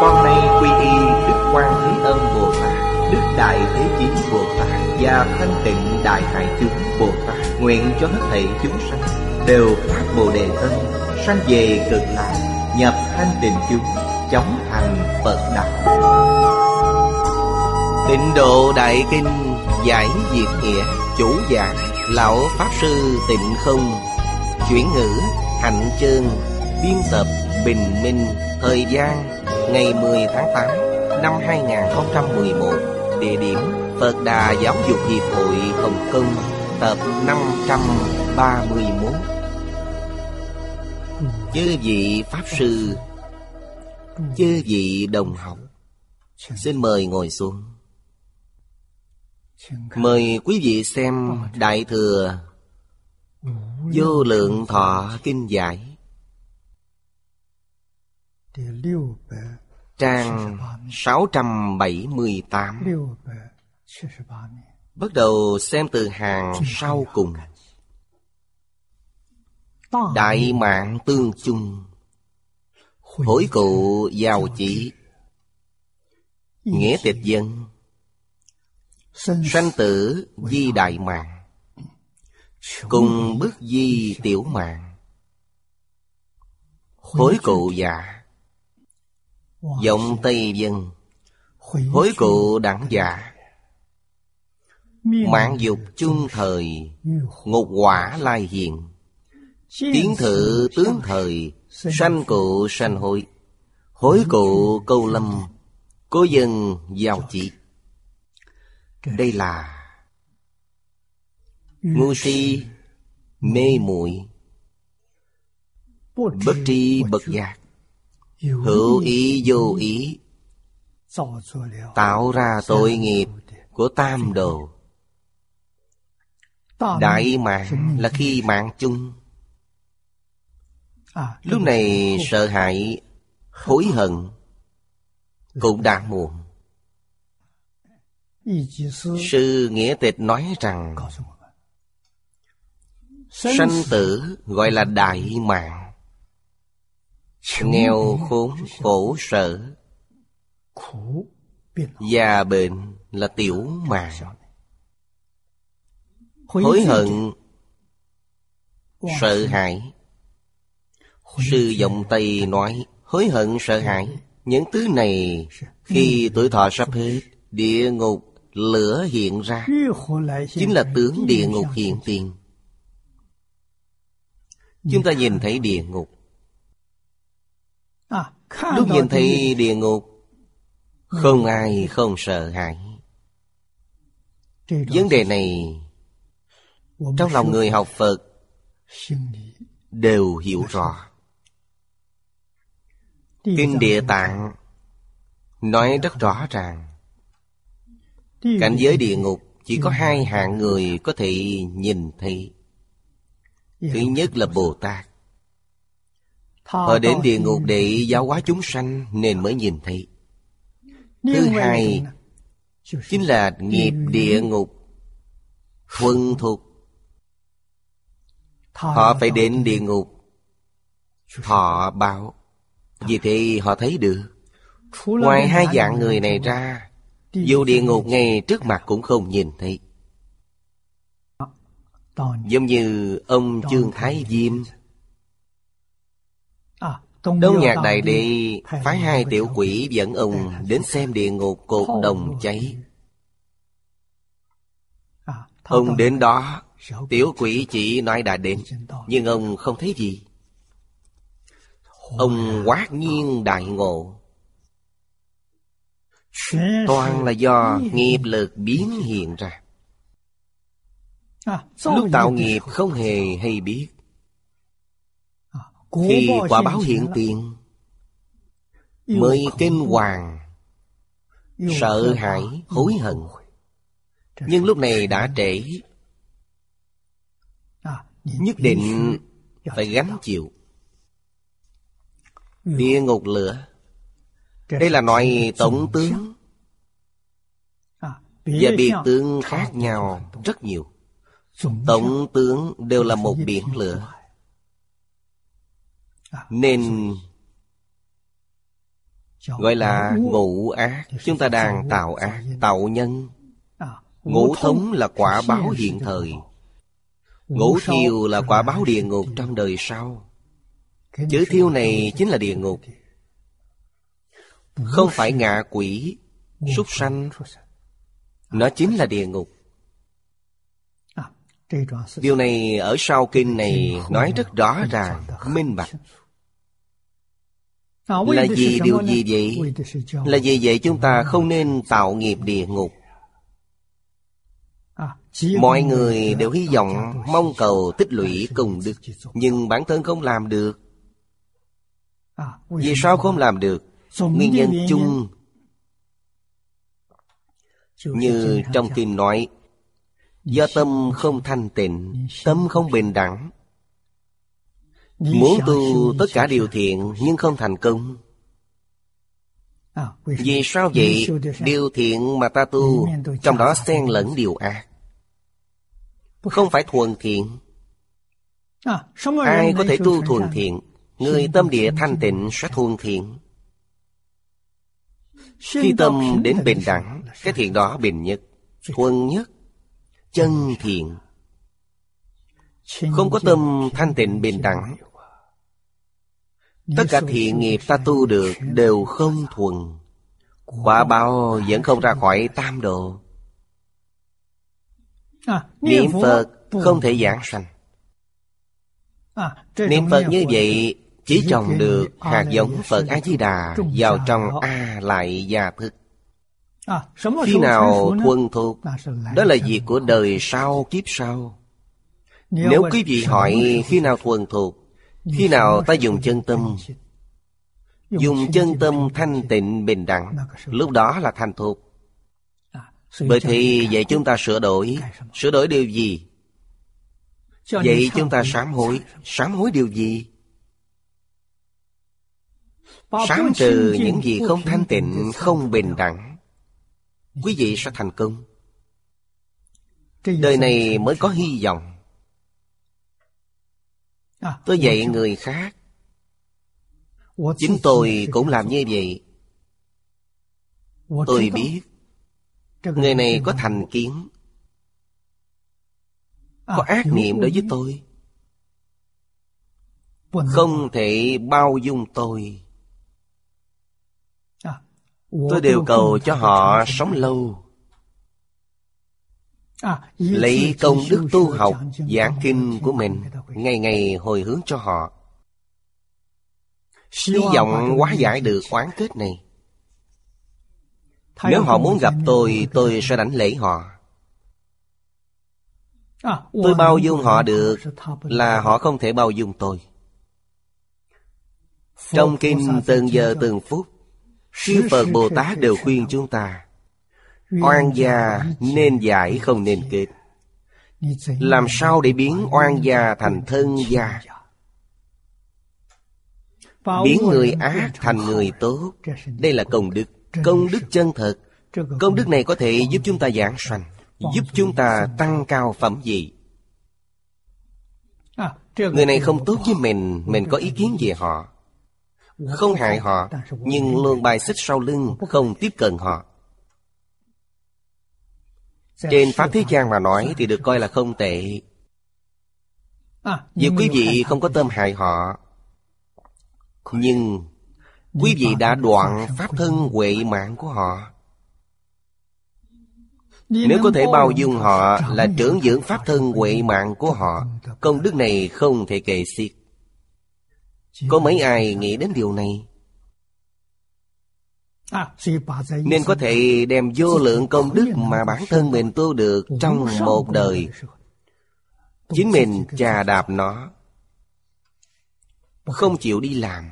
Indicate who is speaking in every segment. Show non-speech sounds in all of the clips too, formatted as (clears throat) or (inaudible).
Speaker 1: con nay quy y Đức Quan Thế Âm Bồ Tát, Đức Đại Thế chín Bồ Tát Và Thanh Tịnh Đại Hải Chúng Bồ Tát Nguyện cho hết thảy chúng sanh Đều phát Bồ Đề thân, Sanh về cực lạc, Nhập thanh tịnh chúng, Chóng thành Phật Đạo. Tịnh độ Đại Kinh Giải Diệt Nghĩa Chủ giảng Lão Pháp Sư Tịnh Không, Chuyển ngữ, Hạnh chương, Biên tập Bình Minh, Thời gian ngày 10 tháng 8 năm 2011 Địa điểm Phật Đà Giáo dục Hiệp hội Hồng Kông, Tập 531 Chư vị Pháp Sư, Chư vị đồng học, Xin mời ngồi xuống. Mời quý vị xem Đại Thừa Vô Lượng Thọ Kinh Giải. Trang 678 Bắt đầu xem từ hàng sau cùng. Đại mạng tương chung. Hối cụ giàu chỉ. Nghĩa tịch dân. Sanh tử di đại mạng. Cùng bức di tiểu mạng. Hối cụ giả Giọng Tây Dân Hối cụ đẳng giả Mạng dục chung thời Ngục quả lai hiện Tiến thự tướng thời Sanh cụ sanh hội Hối cụ câu lâm Cố dân giao chỉ. Đây là Ngu si Mê muội Bất tri bất giác Hữu ý vô ý. Tạo ra tội nghiệp của tam đồ. Đại mạng là khi mạng chung. Lúc này sợ hãi Hối hận Cũng đã muộn Sư Nghĩa Tịch nói rằng Sanh tử gọi là đại mạng Nghèo khốn khổ sở. Già bệnh là tiểu mạng. Hối hận, Sợ hãi. Sư vọng Tây nói, Hối hận, sợ hãi. Những thứ này Khi tuổi thọ sắp hết, Địa ngục lửa hiện ra. Chính là tướng địa ngục hiện tiền. Chúng ta nhìn thấy địa ngục. Lúc nhìn thấy địa ngục Không ai không sợ hãi. Vấn đề này Trong lòng người học Phật Đều hiểu rõ. Kinh Địa Tạng Nói rất rõ ràng. Cảnh giới địa ngục Chỉ có hai hạng người có thể nhìn thấy. Thứ nhất là Bồ Tát Họ đến địa ngục để giáo hóa chúng sanh Nên mới nhìn thấy. Thứ hai Chính là nghiệp địa ngục Huân thuộc. Họ phải đến địa ngục. Họ báo. Vì thế họ thấy được. Ngoài hai dạng người này ra Dù địa ngục ngay trước mặt cũng không nhìn thấy. Giống như ông Trương Thái Diêm Đông nhạc đại đi phái hai tiểu quỷ dẫn ông đến xem địa ngục cột đồng cháy. Ông đến đó, tiểu quỷ chỉ nói đã đến, nhưng ông không thấy gì. Ông quát nhiên đại ngộ. Toàn là do nghiệp lực biến hiện ra. Lúc tạo nghiệp không hề hay biết khi quả báo hiện tiền Mới kinh hoàng Sợ hãi, hối hận. Nhưng lúc này đã trễ. Nhất định phải gánh chịu. Địa ngục lửa. Đây là loại tổng tướng. Và biệt tướng khác nhau rất nhiều. Tổng tướng đều là một biển lửa Nên Gọi là ngũ ác. Chúng ta đang tạo ác, tạo nhân. Ngũ thống là quả báo hiện thời. Ngũ. Thiêu là quả báo địa ngục trong đời sau. Chữ thiêu này chính là địa ngục. Không phải ngạ quỷ Súc sanh. Nó chính là địa ngục. Điều này ở sau kinh này nói rất rõ ràng, minh bạch Là gì điều gì vậy? Là gì vậy? Chúng ta không nên tạo nghiệp địa ngục. Mọi người đều hy vọng mong cầu tích lũy cùng đức. Nhưng bản thân không làm được. Vì sao không làm được? Nguyên nhân chung Như trong kinh nói Do tâm không thanh tịnh Tâm không bình đẳng Muốn tu tất cả điều thiện Nhưng không thành công. Vì sao vậy? Điều thiện mà ta tu Trong đó xen lẫn điều ác. Không phải thuần thiện. Ai có thể tu thuần thiện? Người tâm địa thanh tịnh sẽ thuần thiện. Khi tâm đến bình đẳng Cái thiện đó bình nhất Thuần nhất chân thiện. Không có tâm thanh tịnh bình đẳng tất cả thiện nghiệp ta tu được đều không thuần. Quả báo vẫn không ra khỏi tam độ niệm phật không thể giảng sanh. Niệm phật như vậy chỉ trồng được hạt giống phật a di đà vào trong a lại gia thức. Khi nào thuần thuộc Đó là việc của đời sau kiếp sau. Nếu quý vị hỏi khi nào thuần thuộc khi nào ta dùng chân tâm? Dùng chân tâm thanh tịnh bình đẳng. Lúc đó là thành thuộc Bởi thì vậy chúng ta sửa đổi. Sửa đổi điều gì? Vậy chúng ta sám hối. Sám hối điều gì? Sám trừ những gì không thanh tịnh, Không bình đẳng. Quý vị sẽ thành công. Đời này mới có hy vọng tôi dạy người khác. Chính tôi cũng làm như vậy. Tôi biết. Người này có thành kiến. Có ác niệm đối với tôi. Không thể bao dung tôi. Tôi đều cầu cho họ sống lâu Lấy công đức tu học Giảng kinh của mình Ngày ngày hồi hướng cho họ. Hy vọng hóa giải được oán kết này. Nếu họ muốn gặp tôi Tôi sẽ đánh lễ họ. Tôi bao dung họ được Là họ không thể bao dung tôi. Trong kinh từng giờ từng phút Sư Phật Bồ Tát đều khuyên chúng ta Oan gia nên giải không nên kết. Làm sao để biến oan gia thành thân gia? Biến người ác thành người tốt. Đây là công đức Công đức chân thật. Công đức này có thể giúp chúng ta giảng sanh, Giúp chúng ta tăng cao phẩm vị. Người này không tốt với mình Mình có ý kiến về họ. Không hại họ, nhưng luôn bài xích sau lưng, không tiếp cận họ trên pháp thế gian mà nói thì được coi là không tệ. Vì quý vị không có tâm hại họ nhưng quý vị đã đoạn pháp thân huệ mạng của họ. Nếu có thể bao dung họ là trưởng dưỡng pháp thân huệ mạng của họ. công đức này không thể kể xiết. Có mấy ai nghĩ đến điều này nên có thể đem vô lượng công đức mà bản thân mình tu được trong một đời. chính mình chà đạp nó không chịu đi làm.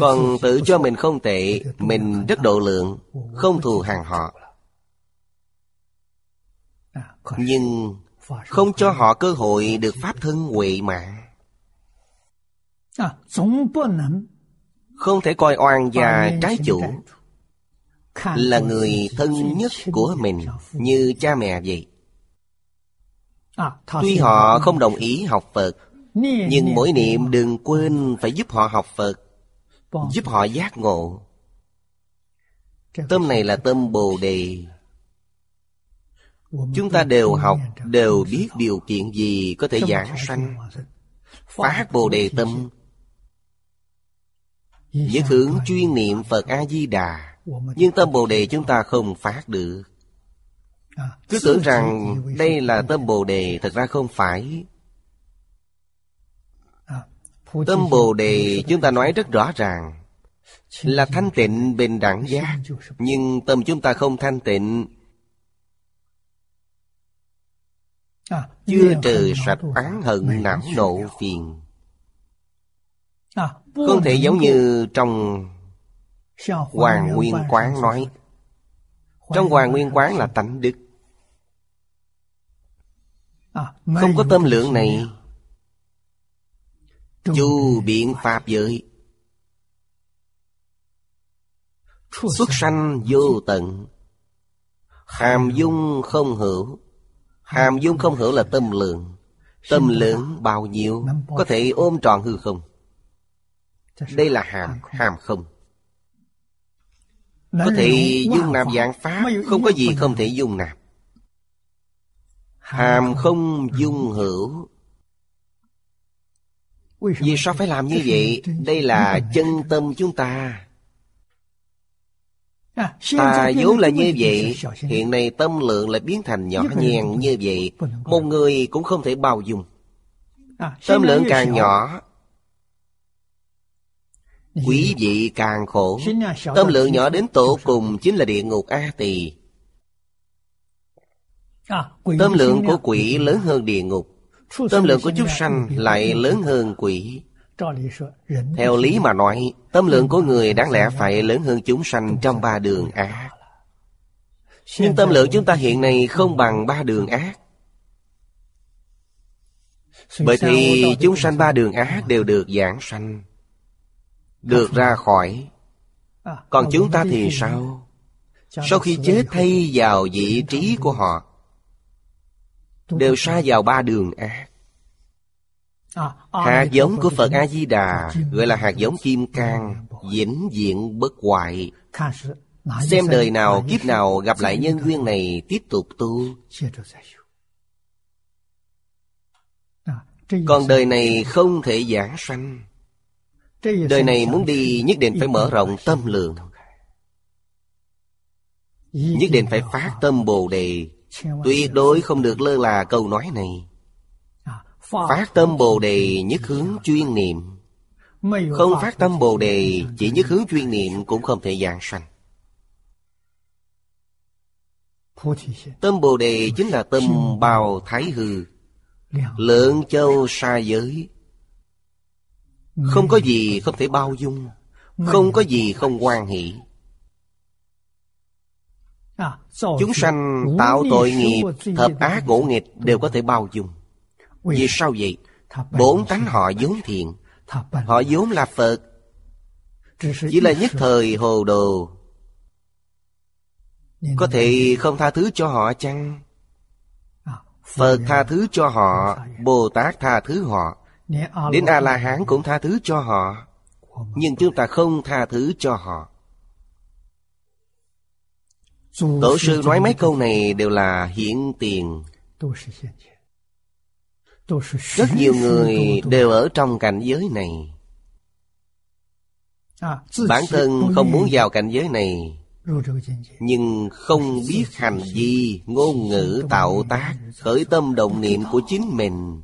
Speaker 1: Còn tự cho mình không tệ Mình rất độ lượng Không thù hàng họ. Nhưng Không cho họ cơ hội được pháp thân huệ mạng Không thể coi oan gia trái chủ. Là người thân nhất của mình Như cha mẹ vậy. Tuy họ không đồng ý học Phật Nhưng mỗi niệm đừng quên phải giúp họ học Phật Giúp họ giác ngộ. Tâm này là tâm Bồ Đề. Chúng ta đều học Đều biết điều kiện gì có thể giảng sanh. Phát Bồ Đề tâm Giới hướng chuyên niệm Phật A-di-đà, Nhưng tâm Bồ Đề chúng ta không phát được. Cứ tưởng rằng đây là tâm Bồ Đề, Thật ra không phải. Tâm Bồ Đề chúng ta nói rất rõ ràng, Là thanh tịnh bình đẳng giác, Nhưng tâm chúng ta không thanh tịnh. Chưa trừ sạch oán hận não nộ phiền. Không thể giống như trong Hoàng Nguyên Quán nói. Trong Hoàng Nguyên Quán là tánh đức. Không có tâm lượng này. Chu biện pháp giới. Xuất sanh vô tận. Hàm dung không hữu. Hàm dung không hữu là tâm lượng. Tâm lượng bao nhiêu? Có thể ôm trọn hư không Đây là hàm, hàm không. Có thể dung nạp dạng pháp Không có gì không thể dung nạp Hàm không. dung hữu. Vì sao phải làm như vậy? Đây là chân tâm chúng ta. Ta vốn là như vậy. Hiện nay tâm lượng lại biến thành nhỏ nhèn như vậy. Một người cũng không thể bao dung. Tâm lượng càng nhỏ Quý vị càng khổ. Tâm lượng nhỏ đến tổ cùng Chính là địa ngục A Tỳ. Tâm lượng của quỷ lớn hơn địa ngục. Tâm lượng của chúng sanh lại lớn hơn quỷ. Theo lý mà nói Tâm lượng của người đáng lẽ phải lớn hơn chúng sanh trong ba đường ác Nhưng tâm lượng chúng ta hiện nay không bằng ba đường ác. Bởi thì chúng sanh ba đường ác đều được giảng sanh Được ra khỏi. Còn chúng ta thì sao? Sau khi chết thay vào vị trí của họ đều sa vào ba đường ác hạt giống của phật a di đà gọi là hạt giống kim cang vĩnh viễn bất hoại. Xem đời nào kiếp nào gặp lại nhân duyên này tiếp tục tu. còn đời này không thể giảng sanh đời này muốn đi nhất định phải mở rộng tâm lượng nhất định phải phát tâm bồ đề. Tuyệt đối không được lơ là câu nói này. Phát tâm Bồ Đề nhất hướng chuyên niệm. Không phát tâm Bồ Đề Chỉ nhất hướng chuyên niệm cũng không thể giảng sanh. Tâm Bồ Đề chính là tâm bào thái hư. Lượng châu xa giới Không có gì không thể bao dung Không có gì không quan hỷ. Chúng sanh tạo tội nghiệp Thập ác ngũ nghịch đều có thể bao dung. Vì sao vậy? Bốn tánh họ vốn thiện Họ vốn là Phật. Chỉ là nhất thời hồ đồ. Có thể không tha thứ cho họ chăng? Phật tha thứ cho họ Bồ Tát tha thứ họ Đến A-la-hán cũng tha thứ cho họ. Nhưng chúng ta không tha thứ cho họ. Tổ sư nói mấy câu này đều là hiện tiền Rất nhiều người đều ở trong cảnh giới này. Bản thân không muốn vào cảnh giới này Nhưng không biết hành vi, ngôn ngữ, tạo tác Khởi tâm động niệm của chính mình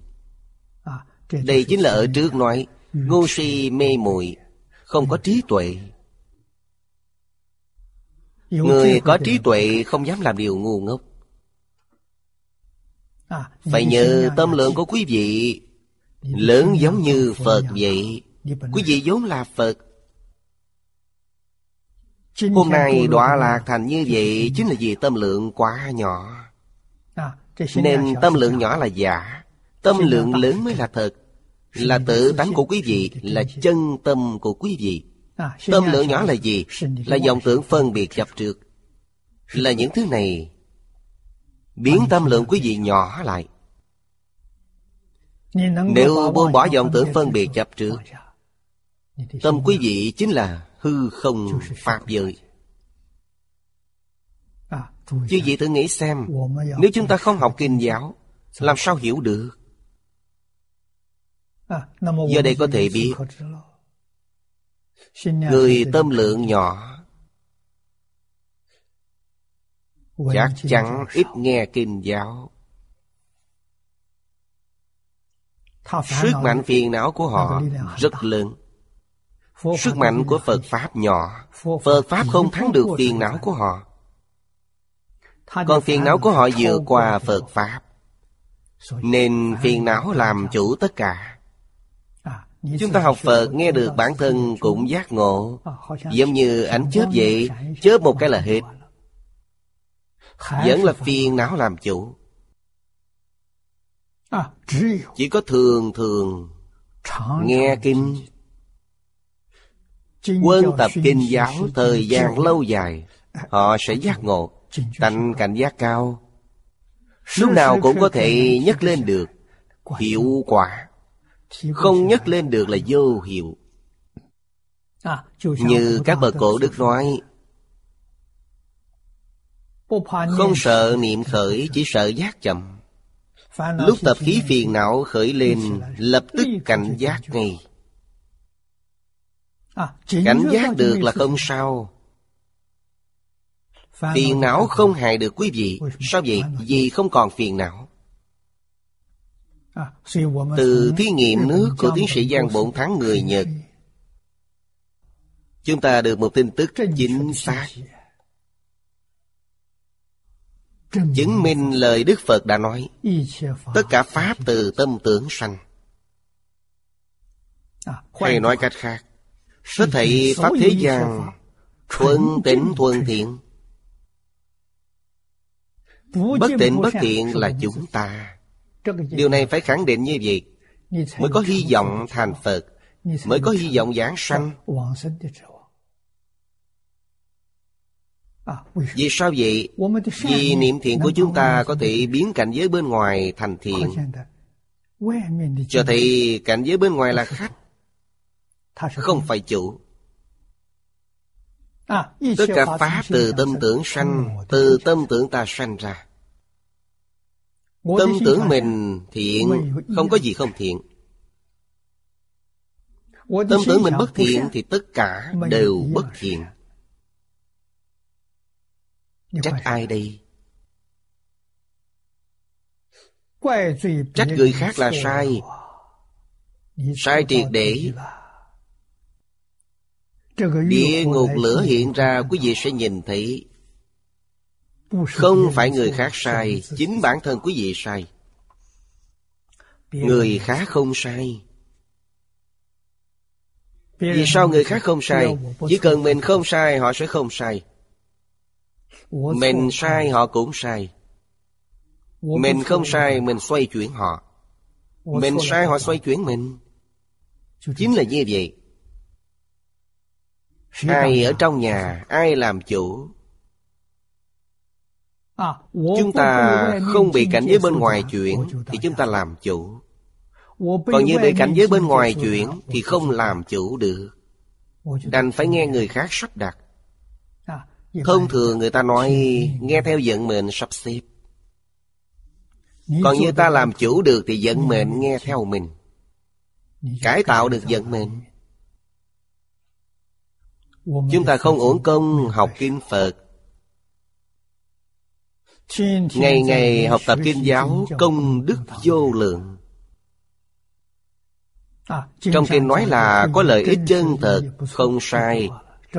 Speaker 1: Đây chính là ở trước nói Ngu si mê muội Không có trí tuệ. Người có trí tuệ không dám làm điều ngu ngốc. À, Phải nhờ tâm lượng của quý vị. Lớn giống như Phật vậy. Quý vị vốn là Phật. Hôm nay đọa lạc thành như vậy Chính là vì tâm lượng quá nhỏ. Nên tâm lượng nhỏ là giả Tâm lượng lớn mới là thật. Là tự tánh của quý vị Là chân tâm của quý vị. Tâm lượng nhỏ là gì? Là dòng tưởng phân biệt chấp trước Là những thứ này Biến tâm lượng quý vị nhỏ lại. Nếu buông bỏ dòng tưởng phân biệt chấp trước Tâm quý vị chính là hư không pháp giới. Chứ vị thử nghĩ xem Nếu chúng ta không học kinh giáo Làm sao hiểu được Giờ đây có thể biết Người tâm lượng nhỏ Chắc chắn ít nghe kinh giáo. Sức mạnh phiền não của họ rất lớn. Sức mạnh của Phật Pháp nhỏ. Phật Pháp không thắng được phiền não của họ. Còn phiền não của họ vượt qua Phật Pháp. Nên phiền não làm chủ tất cả Chúng ta học Phật nghe được bản thân cũng giác ngộ. Giống như ánh chớp vậy Chớp một cái là hết. Vẫn là phiền não làm chủ. Chỉ có thường thường. Nghe kinh. Quân tập kinh giáo thời gian lâu dài. Họ sẽ giác ngộ Tánh cảnh giác cao. Lúc nào cũng có thể nhấc lên được Hiệu quả Không nhấc lên được là vô hiệu. Như các bậc cổ đức nói Không sợ niệm khởi Chỉ sợ giác chậm. Lúc tập khí phiền não khởi lên Lập tức cảnh giác ngay. Cảnh giác được là không sao. Phiền não không hại được quý vị. Sao vậy? Vì không còn phiền não Từ thí nghiệm nước của tiến sĩ Giang Bổn Thắng người Nhật. Chúng ta được một tin tức chính xác. Chứng minh lời Đức Phật đã nói. Tất cả Pháp từ tâm tưởng sanh. Hay nói cách khác Hết thảy Pháp thế gian Thuận tịnh thuần thiện. Bất tịnh bất thiện là chúng ta Điều này phải khẳng định như vậy. Mới có hy vọng thành Phật. Mới có hy vọng giảng sanh. Vì sao vậy? Vì niệm thiện của chúng ta có thể biến cảnh giới bên ngoài thành thiện. Cho thấy cảnh giới bên ngoài là khách không phải chủ. Tất cả pháp từ tâm tưởng sanh từ tâm tưởng ta sanh ra tâm tưởng mình thiện không có gì không thiện. Tâm tưởng mình bất thiện thì tất cả đều bất thiện. Trách ai đây? Trách người khác là sai. sai triệt để. Địa ngục lửa hiện ra quý vị sẽ nhìn thấy không phải người khác sai, Chính bản thân quý vị sai. Người khác không sai. Vì sao người khác không sai? Chỉ cần mình không sai, họ sẽ không sai. Mình sai, họ cũng sai. Mình không sai, mình xoay chuyển họ. Mình sai, họ xoay chuyển mình. Chính là như vậy. Ai ở trong nhà, ai làm chủ chúng ta không bị cảnh giới bên ngoài chuyển thì chúng ta làm chủ. Còn như bị cảnh giới bên ngoài chuyển thì không làm chủ được. Đành phải nghe người khác sắp đặt. Thông thường người ta nói nghe theo vận mệnh sắp xếp. Còn như ta làm chủ được thì vận mệnh nghe theo mình. Cải tạo được vận mệnh. Chúng ta không uổng công học kinh Phật Ngày ngày học tập kinh giáo Công đức vô lượng. Trong kinh nói là Có lợi ích chân thật Không sai.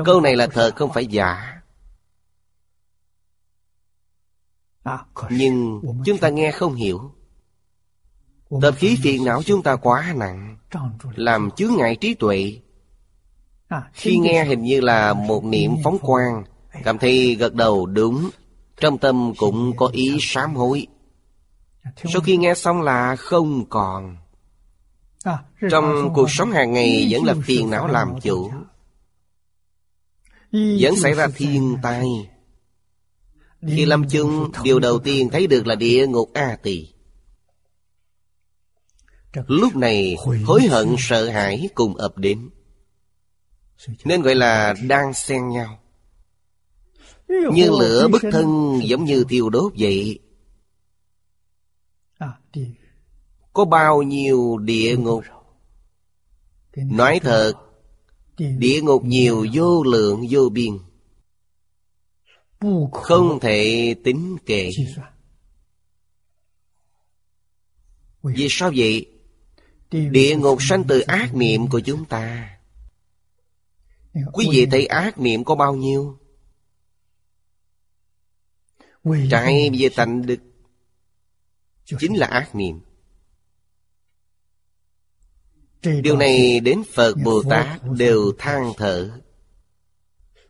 Speaker 1: Câu này là thật không phải giả. Nhưng chúng ta nghe không hiểu. Tập khí phiền não chúng ta quá nặng. Làm chướng ngại trí tuệ. Khi nghe hình như là một niệm phóng quang Cảm thấy gật đầu đúng trong tâm cũng có ý sám hối. Sau khi nghe xong là không còn. Trong cuộc sống hàng ngày vẫn là phiền não làm chủ. Vẫn xảy ra thiên tai. Khi lâm chung, Điều đầu tiên thấy được là địa ngục A Tỳ. Lúc này, hối hận sợ hãi cùng ập đến. Nên gọi là đang xen nhau. Như lửa bức thân giống như thiêu đốt vậy. Có bao nhiêu địa ngục? Nói thật Địa ngục nhiều vô lượng vô biên. Không thể tính kể. Vì sao vậy? Địa ngục sanh từ ác niệm của chúng ta. Quý vị thấy ác niệm có bao nhiêu? Trái về tánh đức Chính là ác niệm. Điều này đến Phật Bồ Tát đều than thở.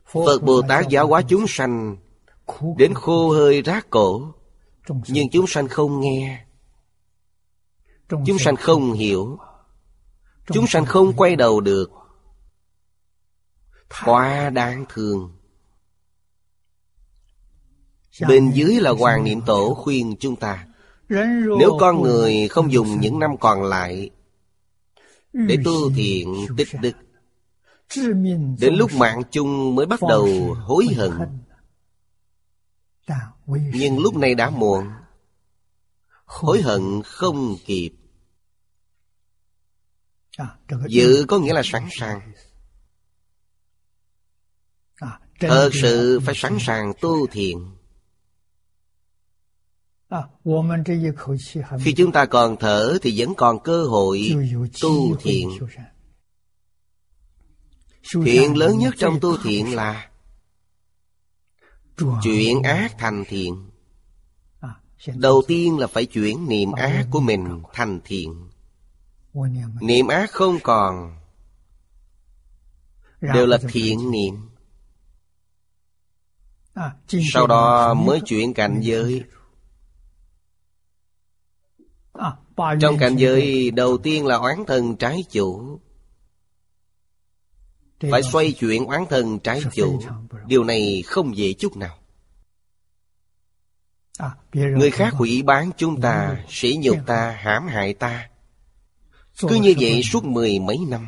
Speaker 1: Phật Bồ Tát giáo hóa chúng sanh Đến khô hơi rác cổ Nhưng chúng sanh không nghe. Chúng sanh không hiểu. Chúng sanh không quay đầu được. Quá đáng thương Bên dưới là Hoàng Niệm Tổ khuyên chúng ta, Nếu con người không dùng những năm còn lại Để tu thiện tích đức, Đến lúc mạng chung mới bắt đầu hối hận. Nhưng lúc này đã muộn, Hối hận không kịp. Dự có nghĩa là sẵn sàng. Thật sự phải sẵn sàng tu thiện khi chúng ta còn thở thì vẫn còn cơ hội tu thiện。Thiện lớn nhất trong tu thiện là Chuyển ác thành thiện。Đầu tiên là phải chuyển niệm ác của mình thành thiện. Niệm ác. Không còn. Đều là thiện niệm. Sau đó mới chuyển cảnh giới Trong cảnh giới đầu tiên là oán thần trái chủ. Phải xoay chuyển oán thần trái chủ. Điều này không dễ chút nào. Người khác hủy bán chúng ta Sỉ nhục ta, hãm hại ta. Cứ như vậy suốt mười mấy năm.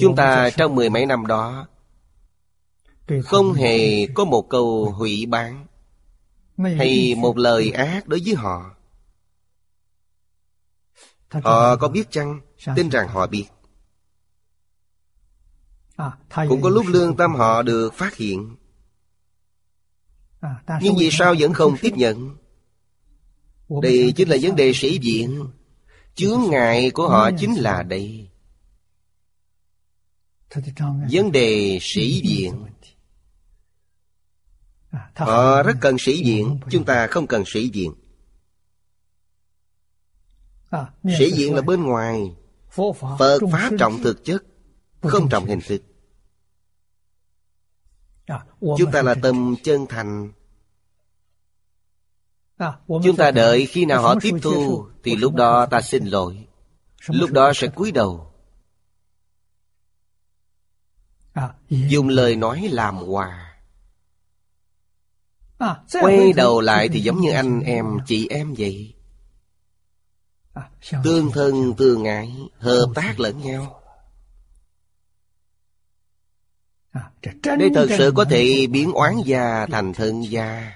Speaker 1: Chúng ta trong mười mấy năm đó Không hề có một câu hủy bán Hay một lời ác đối với họ Họ có biết chăng? Tin rằng họ biết. Cũng có lúc lương tâm họ được phát hiện. Nhưng vì sao vẫn không tiếp nhận? Đây chính là vấn đề sĩ diện. Chướng ngại của họ chính là đây. Vấn đề sĩ diện. Họ rất cần sĩ diện. Chúng ta không cần sĩ diện Sĩ diện là bên ngoài. Phật Pháp trọng thực chất Không trọng hình thức Chúng ta là tâm chân thành. Chúng ta đợi khi nào họ tiếp thu Thì lúc đó ta xin lỗi. Lúc đó sẽ cúi đầu. Dùng lời nói làm hòa Quay đầu lại thì giống như anh em chị em vậy Tương thân tương ái Hợp tác lẫn nhau. Đây thật sự có thể biến oán gia thành thân gia.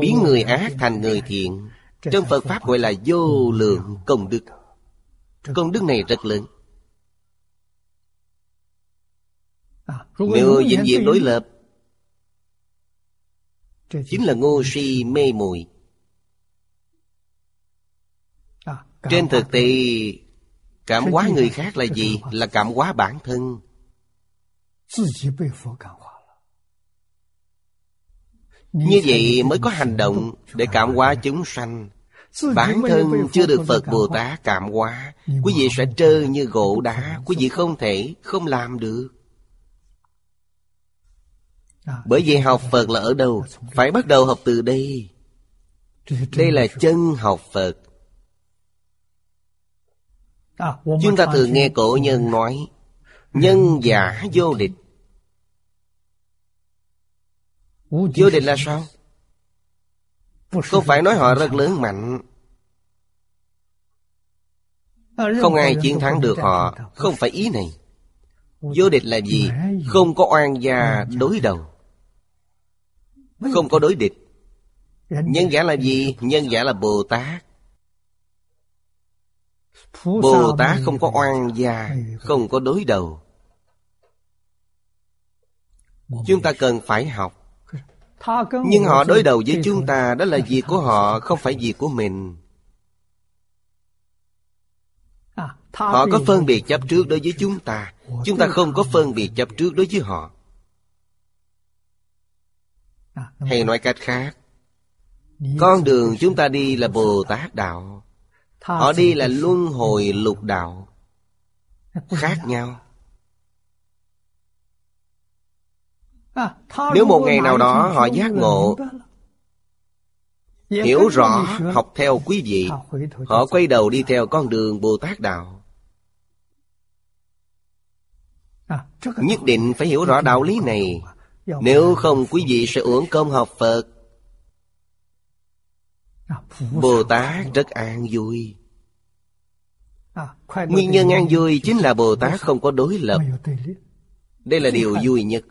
Speaker 1: biến người ác thành người thiện. Trong phật pháp gọi là vô lượng công đức. Công đức này rất lớn. Nếu vĩnh viễn đối lập. Chính là ngô si mê muội trên thực tế cảm hóa người khác là gì? là cảm hóa bản thân. Như vậy mới có hành động để cảm hóa chúng sanh. Bản thân chưa được Phật Bồ Tát cảm hóa Quý vị sẽ trơ như gỗ đá Quý vị không thể không làm được. Bởi vì học Phật là ở đâu? Phải bắt đầu học từ đây. Đây là chân học Phật Chúng ta thường nghe cổ nhân nói Nhân giả vô địch. Vô địch là sao? Không phải nói họ rất lớn mạnh. Không ai chiến thắng được họ. Không phải ý này. Vô địch là gì? Không có oan gia đối đầu. Không có đối địch. Nhân giả là gì? Nhân giả là Bồ Tát Bồ Tát không có oan gia Không có đối đầu. Chúng ta cần phải học. Nhưng họ đối đầu với chúng ta Đó là việc của họ Không phải việc của mình. Họ có phân biệt chấp trước đối với chúng ta. Chúng ta không có phân biệt chấp trước đối với họ. Hay nói cách khác Con đường chúng ta đi là Bồ Tát Đạo Họ đi là luân hồi lục đạo. Khác nhau. Nếu một ngày nào đó họ giác ngộ Hiểu rõ học theo quý vị Họ quay đầu đi theo con đường Bồ Tát Đạo. Nhất định phải hiểu rõ đạo lý này. Nếu không quý vị sẽ uổng công học Phật Bồ Tát rất an vui. Nguyên nhân an vui chính là Bồ Tát không có đối lập. Đây là điều vui nhất.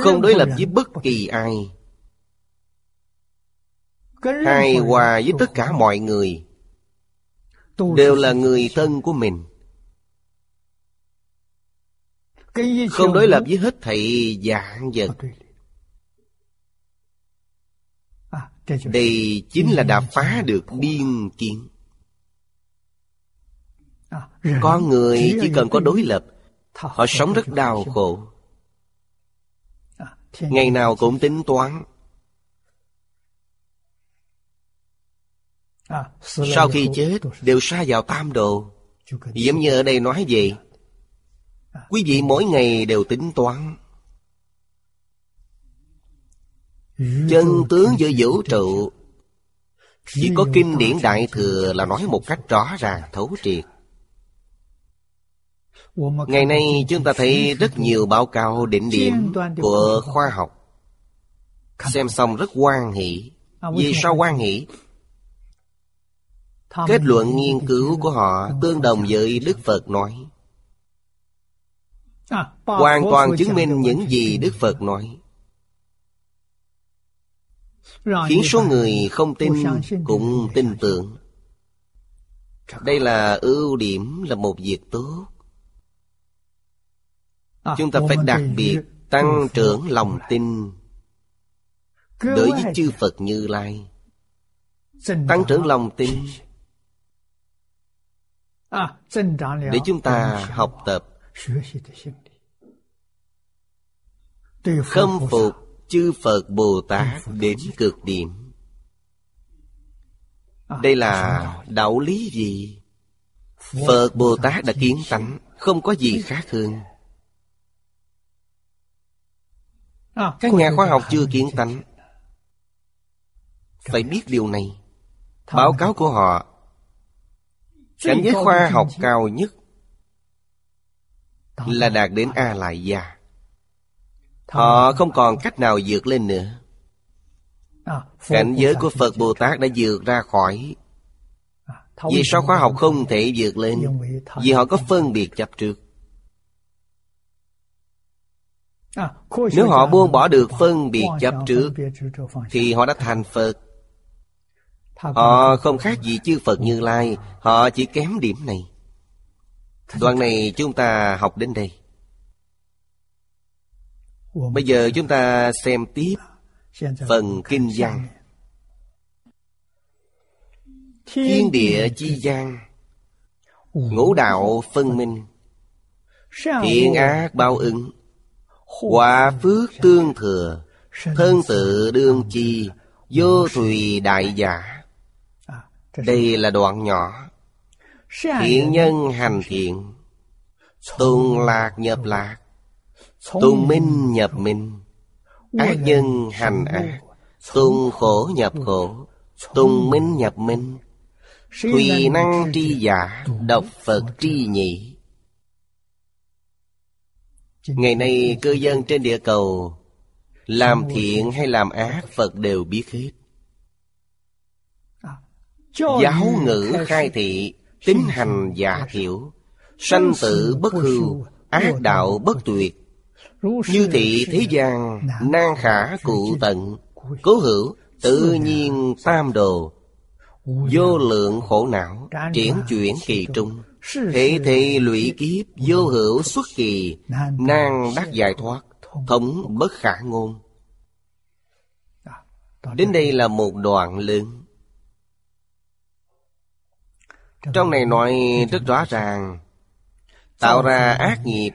Speaker 1: Không đối lập với bất kỳ ai. Hài hòa với tất cả mọi người. Đều là người thân của mình. Không đối lập với hết thảy dạng vật đây chính là đã phá được biên kiến. Con người chỉ cần có đối lập họ sống rất đau khổ. Ngày nào cũng tính toán. Sau khi chết đều sa vào tam đồ. Giống như ở đây nói vậy. Quý vị mỗi ngày đều tính toán Chân tướng giữa vũ trụ. Chỉ có kinh điển Đại Thừa là nói một cách rõ ràng, thấu triệt. Ngày nay chúng ta thấy rất nhiều báo cáo định điểm của khoa học. Xem xong rất quan hỷ. Vì sao quan hỷ? Kết luận nghiên cứu của họ tương đồng với Đức Phật nói. Hoàn toàn chứng minh những gì Đức Phật nói. Khiến số người không tin cũng tin tưởng. Đây là ưu điểm là một việc tốt. Chúng ta phải đặc biệt tăng trưởng lòng tin. Đối với chư Phật Như Lai Tăng trưởng lòng tin. Để chúng ta học tập. Khâm phục chư Phật Bồ Tát đến cực điểm. Đây là đạo lý gì? Phật Bồ Tát đã kiến tánh Không có gì khác hơn. Các nhà khoa học chưa kiến tánh. Phải biết điều này. Báo cáo của họ. Cảnh giới khoa học cao nhất Là đạt đến A Lại Gia Họ không còn cách nào vượt lên nữa. Cảnh giới của Phật Bồ Tát. đã vượt ra khỏi. Vì sao khoa học không thể vượt lên? Vì họ có phân biệt chấp trước. Nếu họ buông bỏ được phân biệt chấp trước Thì họ đã thành Phật. Họ không khác gì chư Phật Như Lai. Họ chỉ kém điểm này. Đoạn này chúng ta học đến đây Bây giờ chúng ta xem tiếp Phần Kinh văn Thiên địa chi gian Ngũ đạo phân minh. Thiện ác bao ứng. Quả phước tương thừa. Thân tự đương chi. Vô thùy đại giả. Đây là đoạn nhỏ. Thiện nhân hành thiện. Tùng lạc nhập lạc Tùng minh nhập minh Ác nhân hành ác. Tùng khổ nhập khổ. Tùng minh nhập minh Thùy năng tri giả Đọc Phật tri nhị. Ngày nay cơ dân trên địa cầu Làm thiện hay làm ác Phật đều biết hết. Giáo ngữ khai thị Tính hành giả thiểu Sanh tử bất hưu Ác đạo bất tuyệt như thị thế gian, Nan khả cụ tận, Cố hữu tự nhiên tam đồ. Vô lượng khổ não, Triển chuyển kỳ trung. Thế thị lụy kiếp, Vô hữu xuất kỳ, Nan đắc giải thoát, Thống bất khả ngôn. Đến đây là một đoạn lớn Trong này nói rất rõ ràng, Tạo ra ác nghiệp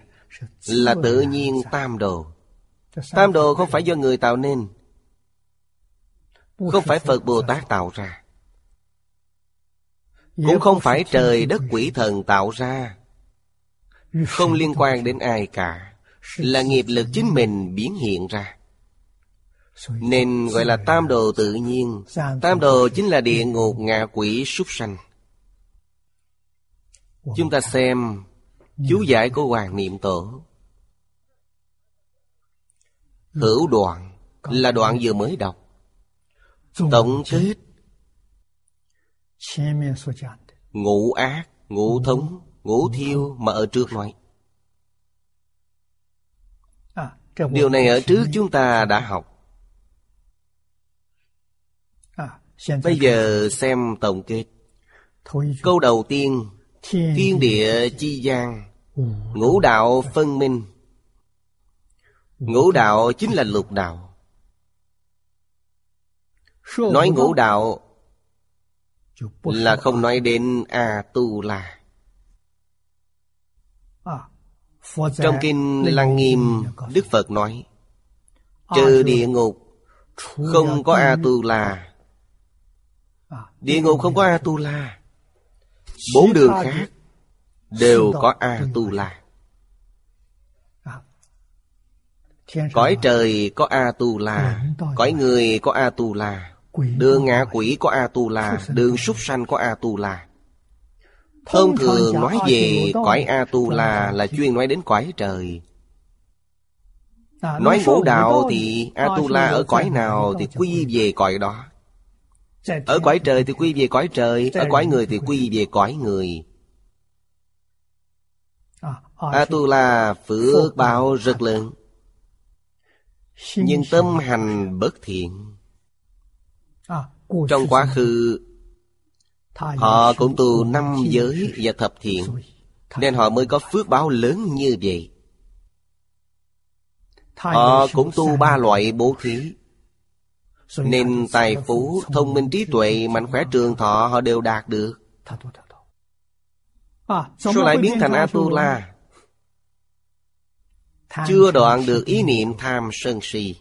Speaker 1: là tự nhiên tam đồ. Tam đồ không phải do người tạo nên. Không phải Phật Bồ Tát tạo ra. Cũng không phải trời đất quỷ thần tạo ra. Không liên quan đến ai cả. Là nghiệp lực chính mình biến hiện ra. Nên gọi là tam đồ tự nhiên. Tam đồ chính là địa ngục ngạ quỷ súc sanh. Chúng ta xem chú giải của Hoàng Niệm Tổ Hữu đoạn là đoạn vừa mới đọc. Tổng kết. Ngũ ác, ngũ thống, ngũ thiêu mà ở trước nói Điều này ở trước chúng ta đã học. Bây giờ xem tổng kết. Câu đầu tiên Thiên địa chi gian Ngũ đạo phân minh. Ngũ đạo chính là lục đạo. Nói ngũ đạo Là không nói đến A-tu-la. Trong kinh Lăng Nghiêm Đức Phật nói Trừ địa ngục Không có A-tu-la. Địa ngục không có A-tu-la Bốn đường khác Đều có A-tu-la Cõi trời có A-tu-la Cõi người có A-tu-la Đường ngạ quỷ có A-tu-la Đường súc sanh có A-tu-la Thông thường nói về cõi A-tu-la Là chuyên nói đến cõi trời. Nói ngũ đạo thì A-tu-la ở cõi nào Thì quy về cõi đó Ở cõi trời thì quy về cõi trời Ở cõi người thì quy về cõi người. A-tu-la phước báo rất lớn Nhưng tâm hành bất thiện. Trong quá khứ Họ cũng tu năm giới và thập thiện Nên họ mới có phước báo lớn như vậy. Họ cũng tu ba loại bố thí Nên tài phú, thông minh trí tuệ, mạnh khỏe trường thọ họ đều đạt được. Sao lại biến thành A-tu-la. Chưa đoạn được ý niệm tham sân si.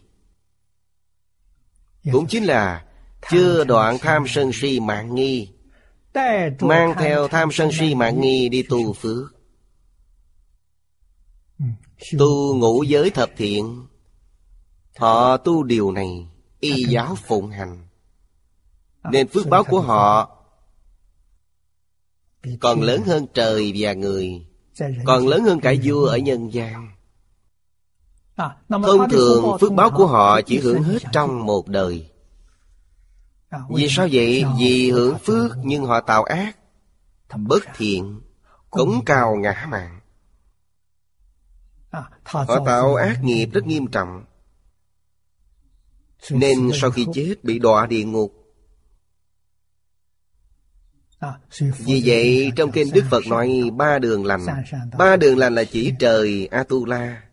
Speaker 1: Cũng chính là chưa đoạn tham sân si mạng nghi. Mang theo tham sân si mạng nghi đi tu phước. Tu ngũ giới thập thiện. Họ tu điều này y giáo phụng hành. Nên phước báo của họ còn lớn hơn trời và người còn lớn hơn cả vua ở nhân gian. Thông thường phước báo của họ chỉ hưởng hết trong một đời. Vì sao vậy? Vì hưởng phước nhưng họ tạo ác Bất thiện Cống cao ngã mạng Họ tạo ác nghiệp rất nghiêm trọng Nên sau khi chết bị đọa địa ngục. Vì vậy trong kinh Đức Phật nói ba đường lành. Ba đường lành là chỉ trời A-tu-la.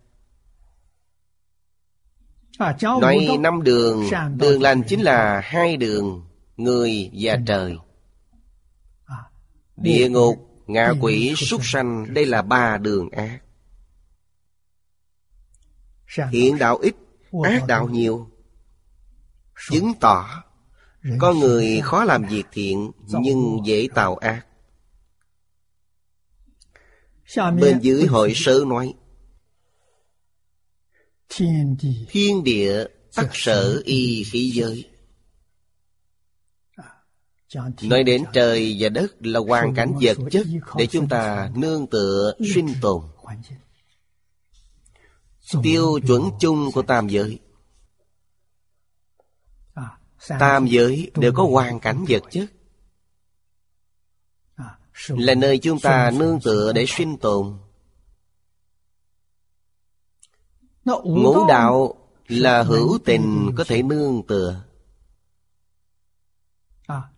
Speaker 1: Nói năm đường Đường lành chính là hai đường Người và trời. Địa ngục Ngạ quỷ súc sanh Đây là ba đường ác. Hiện đạo ít Ác đạo nhiều Chứng tỏ Con người khó làm việc thiện Nhưng dễ tạo ác. Bên dưới hội sớ nói Thiên địa tắc sở y khí giới. Nói đến trời và đất là hoàn cảnh vật chất Để chúng ta nương tựa sinh tồn. Tiêu chuẩn chung của tam giới Tam giới đều có hoàn cảnh vật chất. Là nơi chúng ta nương tựa để sinh tồn. Ngũ đạo là hữu tình có thể nương tựa.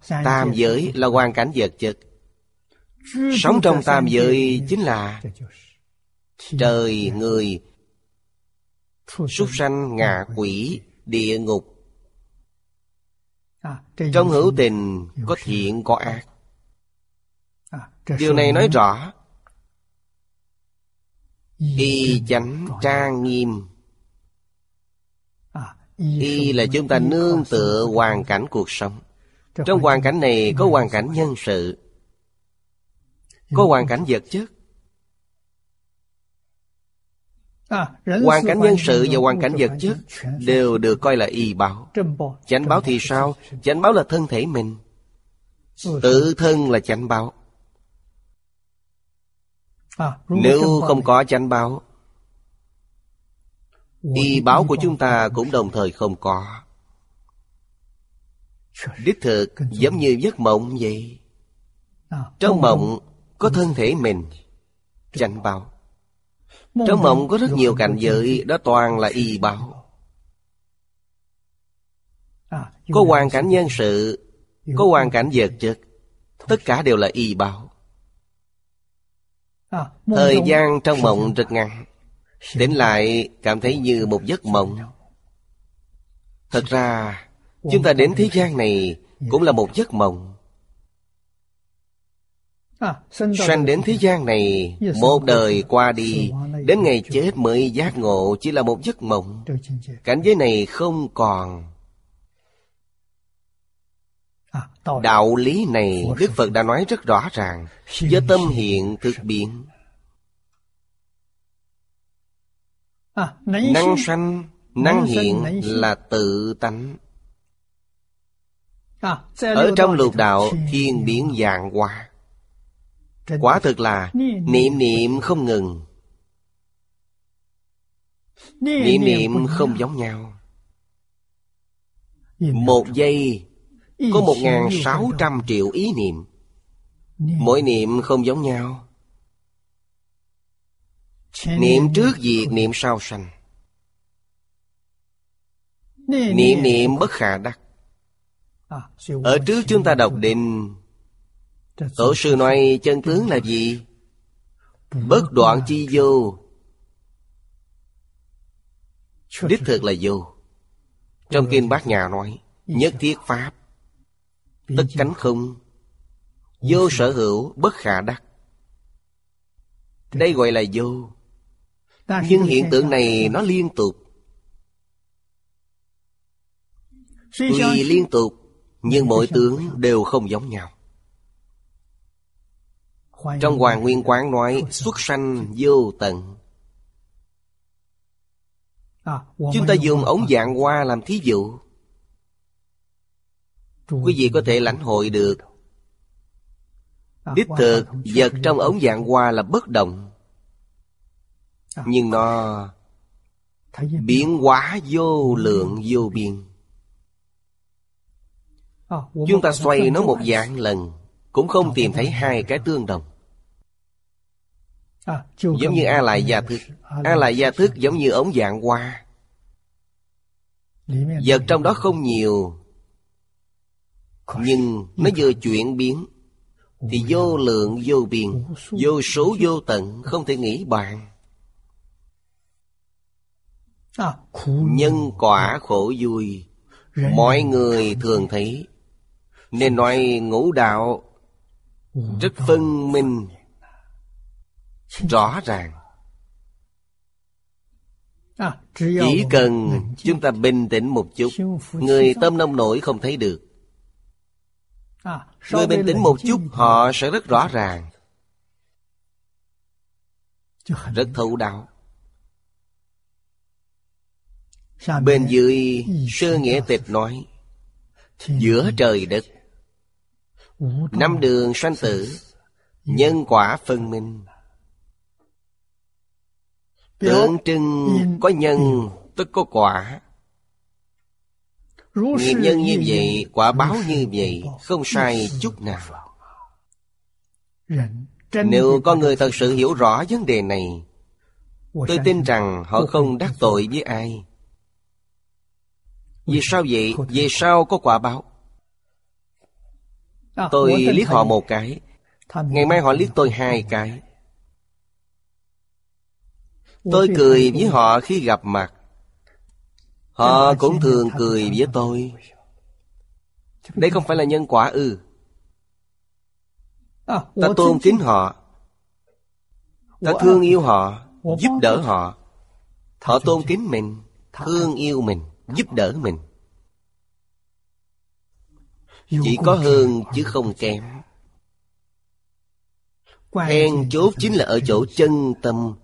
Speaker 1: Tam giới là hoàn cảnh vật chất. Sống trong tam giới chính là Trời, người Súc sanh, ngạ quỷ, địa ngục Trong hữu tình có thiện có ác. Điều này nói rõ Y chánh trang nghiêm. Y là chúng ta nương tựa hoàn cảnh cuộc sống. Trong hoàn cảnh này có hoàn cảnh nhân sự Có hoàn cảnh vật chất Hoàn cảnh nhân sự và hoàn cảnh vật chất Đều được coi là y báo. Chánh báo thì sao? Chánh báo là thân thể mình. Tự thân là chánh báo. Nếu không có chánh báo Y báo của chúng ta cũng đồng thời không có. Đích thực giống như giấc mộng vậy. Trong mộng có thân thể mình. Chánh báo Trong mộng có rất nhiều cảnh giới Đó toàn là y báo Có hoàn cảnh nhân sự Có hoàn cảnh vật chất Tất cả đều là y báo Thời gian trong mộng rất ngắn. Tỉnh lại cảm thấy như một giấc mộng. Thật ra Chúng ta đến thế gian này Cũng là một giấc mộng Sanh đến thế gian này Một đời qua đi Đến ngày chết mới giác ngộ Chỉ là một giấc mộng. Cảnh giới này không còn. Đạo lý này Đức Phật đã nói rất rõ ràng. Do tâm hiện thực biến. Năng sanh Năng hiện là tự tánh. Ở trong lục đạo thiên biến dạng hóa Quả thực là niệm niệm không ngừng. Niệm niệm không giống nhau. Một giây có một ngàn sáu trăm triệu ý niệm. Mỗi niệm không giống nhau. Niệm trước diệt niệm sau sanh. Niệm niệm bất khả đắc. Ở trước chúng ta đọc định Tổ sư nói chân tướng là gì? Bất đoạn chi vô. Đích thực là vô. Trong kinh bát nhà nói Nhất thiết pháp Tất cánh không. Vô sở hữu bất khả đắc. Đây gọi là vô. Nhưng hiện tượng này nó liên tục. Tuy liên tục Nhưng mỗi tướng đều không giống nhau Trong Hoàng Nguyên Quán nói Xuất sanh vô tận. Chúng ta dùng ống dạng hoa làm thí dụ. Quý vị có thể lãnh hội được. Đích thực vật trong ống dạng hoa là bất động. Nhưng nó biến hóa vô lượng vô biên. Chúng ta xoay nó một dạng lần Cũng không tìm thấy hai cái tương đồng Giống như A lại gia thức A lại gia thức giống như ống dạng hoa. Vật trong đó không nhiều Nhưng nó vừa chuyển biến Thì vô lượng vô biên Vô số vô tận Không thể nghĩ bàn. Nhân quả khổ vui Mọi người thường thấy. Nên nói ngũ đạo Rất phân minh Rõ ràng. Chỉ cần chúng ta bình tĩnh một chút Người tâm nông nổi không thấy được. Người bình tĩnh một chút Họ sẽ rất rõ ràng. Rất thấu đạo Bên dưới Sơ Nghĩa Tịch nói Giữa trời đất Năm đường sanh tử Nhân quả phân minh Tượng trưng có nhân tức có quả. Nghiệp nhân như vậy Quả báo như vậy Không sai chút nào. Nếu con người thật sự hiểu rõ vấn đề này Tôi tin rằng họ không đắc tội với ai. Vì sao vậy? Vì sao có quả báo? Tôi liếc họ một cái. Ngày mai họ liếc tôi hai cái Tôi cười với họ khi gặp mặt. Họ cũng thường cười với tôi. Đây không phải là nhân quả ư. Ta tôn kính họ. Ta thương yêu họ Giúp đỡ họ. Họ tôn kính mình Thương yêu mình Giúp đỡ mình. Chỉ có hơn chứ không kém. Then chốt chính là ở chỗ chân tâm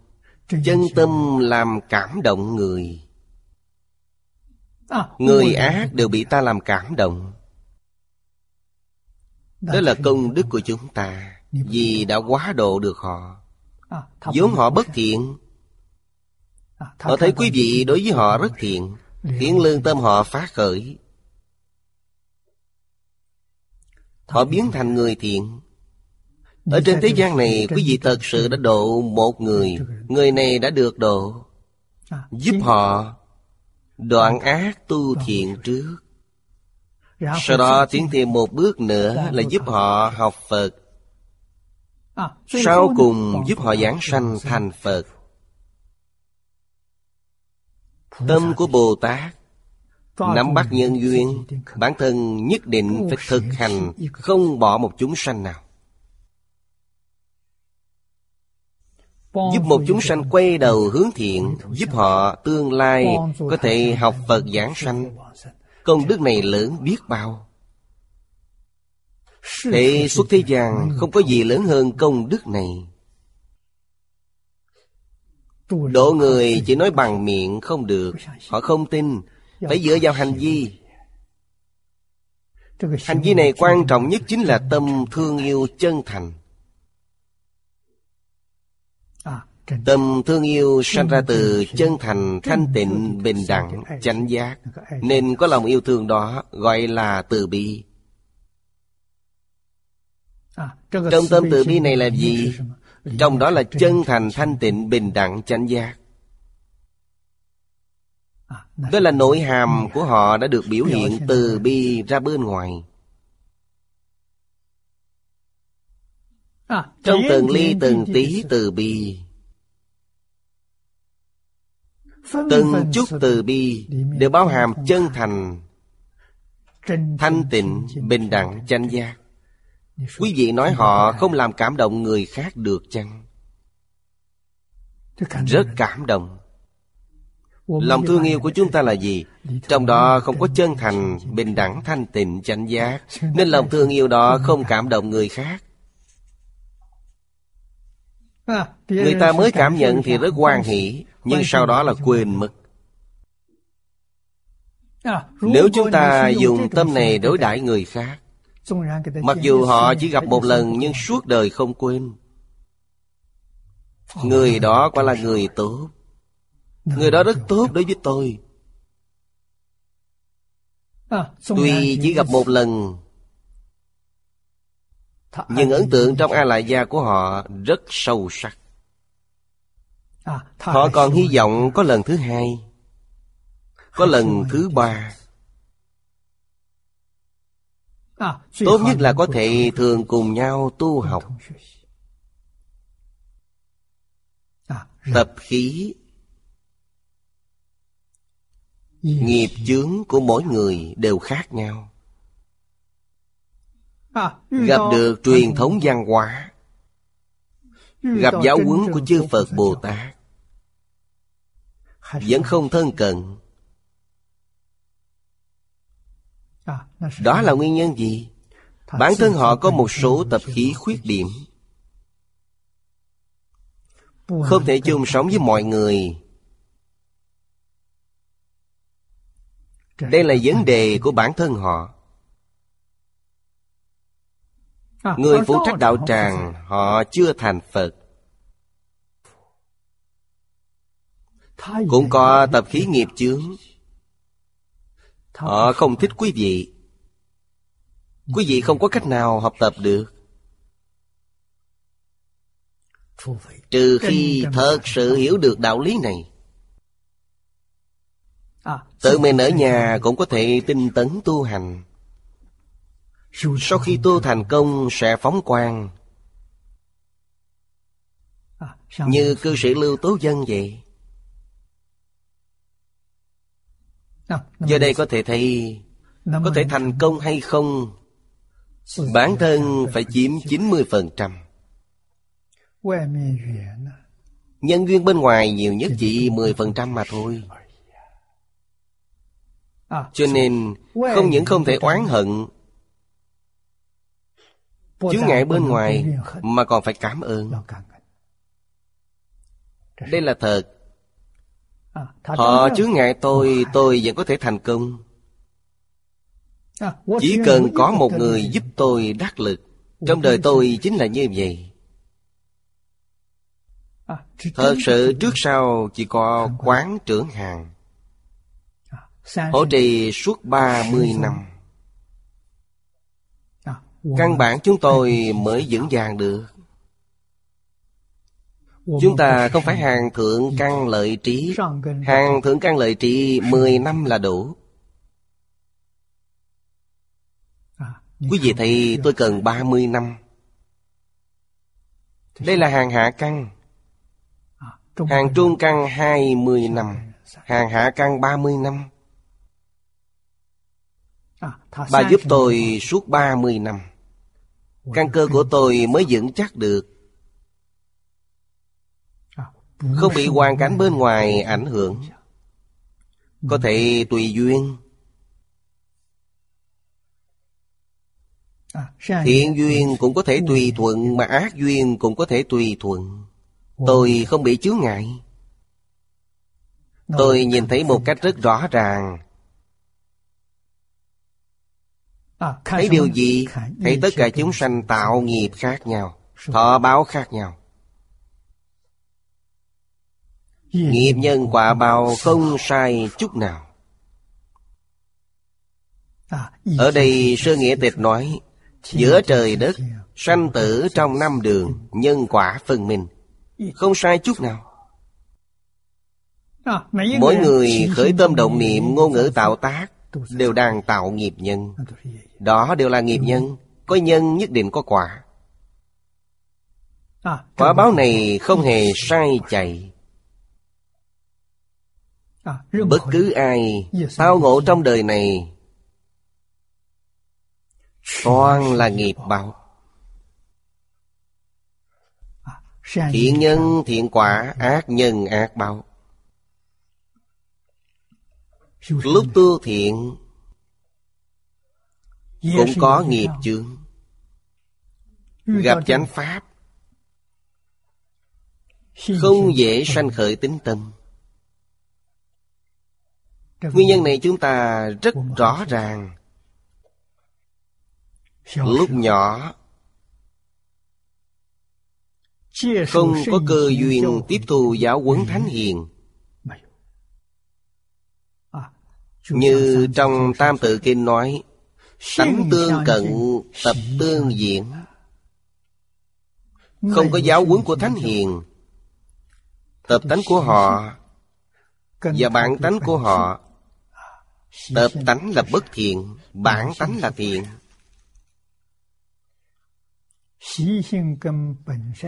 Speaker 1: Chân tâm làm cảm động người. À, Người ác đều bị ta làm cảm động. Đó là công đức của chúng ta. Vì đã quá độ được họ. À, vốn họ bất thiện. À, Họ thấy quý vị đối với họ rất thiện Khiến lương tâm họ phát khởi. Họ biến thành người thiện Ở trên thế gian này Quý vị thật sự đã độ một người Người này đã được độ. Giúp họ Đoạn ác tu thiện trước. Sau đó tiến thêm một bước nữa là giúp họ học Phật. À, Sau cùng giúp họ giảng sanh thành Phật. Tâm của Bồ Tát. Nắm bắt nhân duyên Bản thân nhất định phải thực hành Không bỏ một chúng sanh nào Giúp một chúng sanh quay đầu hướng thiện Giúp họ tương lai Có thể học Phật giảng sanh. Công đức này lớn biết bao. Thế suốt thế gian Không có gì lớn hơn công đức này. Độ người chỉ nói bằng miệng không được. Họ không tin. Phải dựa vào hành vi. Hành vi này quan trọng nhất chính là tâm thương yêu chân thành Tâm thương yêu sanh ra từ chân thành, thanh tịnh, bình đẳng, chánh giác. Nên có lòng yêu thương đó gọi là từ bi. Trong tâm từ bi này là gì? Trong đó là chân thành, thanh tịnh, bình đẳng, chánh giác. Đó là nội hàm của họ đã được biểu hiện từ bi ra bên ngoài. Trong từng ly từng tí từ bi Từng chút từ bi đều bao hàm chân thành Thanh tịnh, bình đẳng, chánh giác. Quý vị nói họ không làm cảm động người khác được chăng? Rất cảm động. Lòng thương yêu của chúng ta là gì? Trong đó không có chân thành, bình đẳng, thanh tịnh, chánh giác. Nên lòng thương yêu đó không cảm động người khác Người ta mới cảm nhận thì rất hoan hỷ, Nhưng sau đó là quên mất. Nếu chúng ta dùng tâm này đối đãi người khác, Mặc dù họ chỉ gặp một lần Nhưng suốt đời không quên. Người đó quả là người tốt. Người đó rất tốt đối với tôi. Tuy chỉ gặp một lần nhưng ấn tượng trong a lại gia của họ rất sâu sắc. À, họ còn hy vọng có lần thứ hai có lần thứ ba. à, tốt nhất là có thể thường cùng nhau tu học. À, tập khí. Nghiệp chướng của mỗi người đều khác nhau. À, gặp được truyền thống văn hóa. Gặp giáo huấn của chư phật bồ tát vẫn không thân cận. À, đó là nguyên nhân gì? Bản thân họ có một số tập khí khuyết điểm. Không thể chung sống với mọi người. Đây là vấn đề của bản thân họ Người phụ trách đạo tràng Họ chưa thành Phật. Cũng có tập khí nghiệp chướng. Họ không thích quý vị. Quý vị không có cách nào học tập được. Trừ khi thật sự hiểu được đạo lý này. Tự mình ở nhà cũng có thể tinh tấn tu hành sau khi tu thành công, sẽ phóng quang. Như cư sĩ Lưu Tố Dân vậy. Giờ đây có thể thấy, Có thể thành công hay không? Bản thân phải chiếm 90% Nhân duyên bên ngoài nhiều nhất chỉ 10% mà thôi. Cho nên không những không thể oán hận Chướng ngại bên ngoài Mà còn phải cảm ơn. Đây là thật. Họ chướng ngại tôi Tôi vẫn có thể thành công. Chỉ cần có một người giúp tôi đắc lực Trong đời tôi chính là như vậy. Thật sự trước sau chỉ có quán trưởng hàng. Hỗ trì suốt 30 năm Căn bản chúng tôi mới vững vàng được. Chúng ta không phải hàng thượng căn lợi trí. Hàng thượng căn lợi trí 10 năm là đủ. Quý vị thấy tôi cần 30 năm. Đây là hàng hạ căn. Hàng trung căn 20 năm. Hàng hạ căn 30 năm Bà giúp tôi suốt 30 năm. Căn cơ của tôi mới vững chắc được. Không bị hoàn cảnh bên ngoài ảnh hưởng. Có thể tùy duyên. Thiện duyên cũng có thể tùy thuận Mà ác duyên cũng có thể tùy thuận. Tôi không bị chướng ngại. Tôi nhìn thấy một cách rất rõ ràng Thấy điều gì? Thấy tất cả chúng sanh tạo nghiệp khác nhau Thọ báo khác nhau. Nghiệp nhân quả báo không sai chút nào. Ở đây Sơ Nghĩa Tịch nói Giữa trời đất Sanh tử trong năm đường Nhân quả phân minh. Không sai chút nào. Mỗi người khởi tâm động niệm ngôn ngữ tạo tác Đều đang tạo nghiệp nhân. Đó đều là nghiệp nhân. Có nhân nhất định có quả. Quả báo này không hề sai chạy. Bất cứ ai Tao ngộ trong đời này, Toàn là nghiệp báo. Thiện nhân thiện quả, Ác nhân ác báo. Lúc tu thiện Cũng có nghiệp chướng. Gặp chánh pháp Không dễ sanh khởi tính tâm. Nguyên nhân này chúng ta rất rõ ràng. Lúc nhỏ không có cơ duyên tiếp thu giáo huấn thánh hiền như trong tam tự kinh nói tánh tương cận tập tương diễn không có giáo huấn của thánh hiền tập tánh của họ và bản tánh của họ. tập tánh là bất thiện bản tánh là thiện.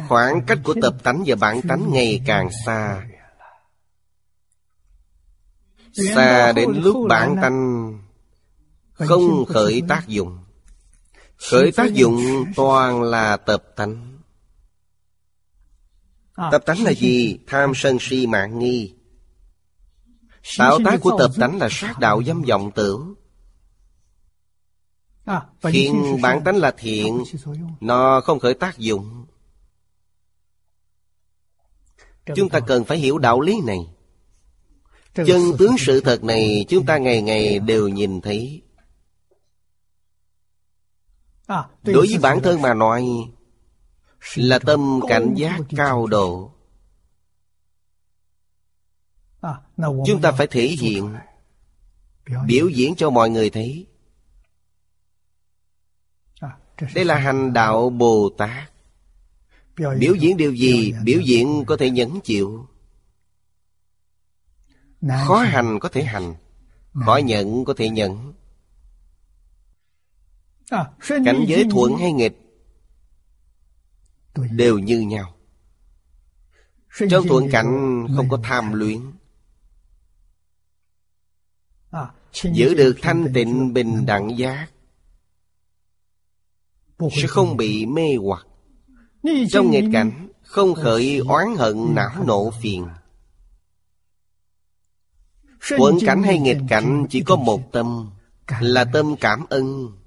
Speaker 1: Khoảng cách của tập tánh và bản tánh ngày càng xa Xa đến lúc bản tánh Không khởi tác dụng. Khởi tác dụng toàn là tập tánh. Tập tánh là gì? Tham sân si mạng nghi. Tạo tác của tập tánh là sát đạo dâm vọng tưởng. Khiến bản tánh là thiện Nó không khởi tác dụng. Chúng ta cần phải hiểu đạo lý này Chân tướng sự thật này Chúng ta ngày ngày đều nhìn thấy. Đối với bản thân mà nói Là tâm cảnh giác cao độ. Chúng ta phải thể hiện Biểu diễn. cho mọi người thấy. Đây là hành đạo Bồ Tát. Biểu diễn điều gì Biểu diễn có thể nhẫn chịu Khó hành có thể hành Khó nhận có thể nhận. Cảnh giới thuận hay nghịch Đều như nhau. Trong thuận cảnh không có tham luyện Giữ được thanh tịnh bình đẳng giác sẽ không bị mê hoặc. Trong nghịch cảnh không khởi oán hận não nộ phiền Thuận cảnh hay nghịch cảnh chỉ có một tâm Là tâm cảm ơn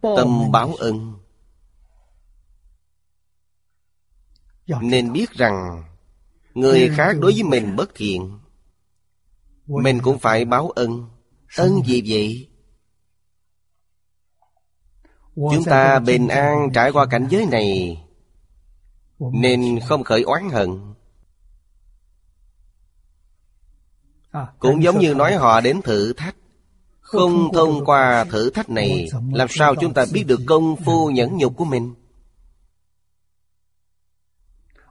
Speaker 1: Tâm báo ơn Nên biết rằng Người khác đối với mình bất thiện Mình cũng phải báo ơn Ơn gì vậy? Chúng ta bình an trải qua cảnh giới này Nên không khởi oán hận Cũng giống như nói họ đến thử thách. Không thông qua thử thách này Làm sao chúng ta biết được công phu nhẫn nhục của mình?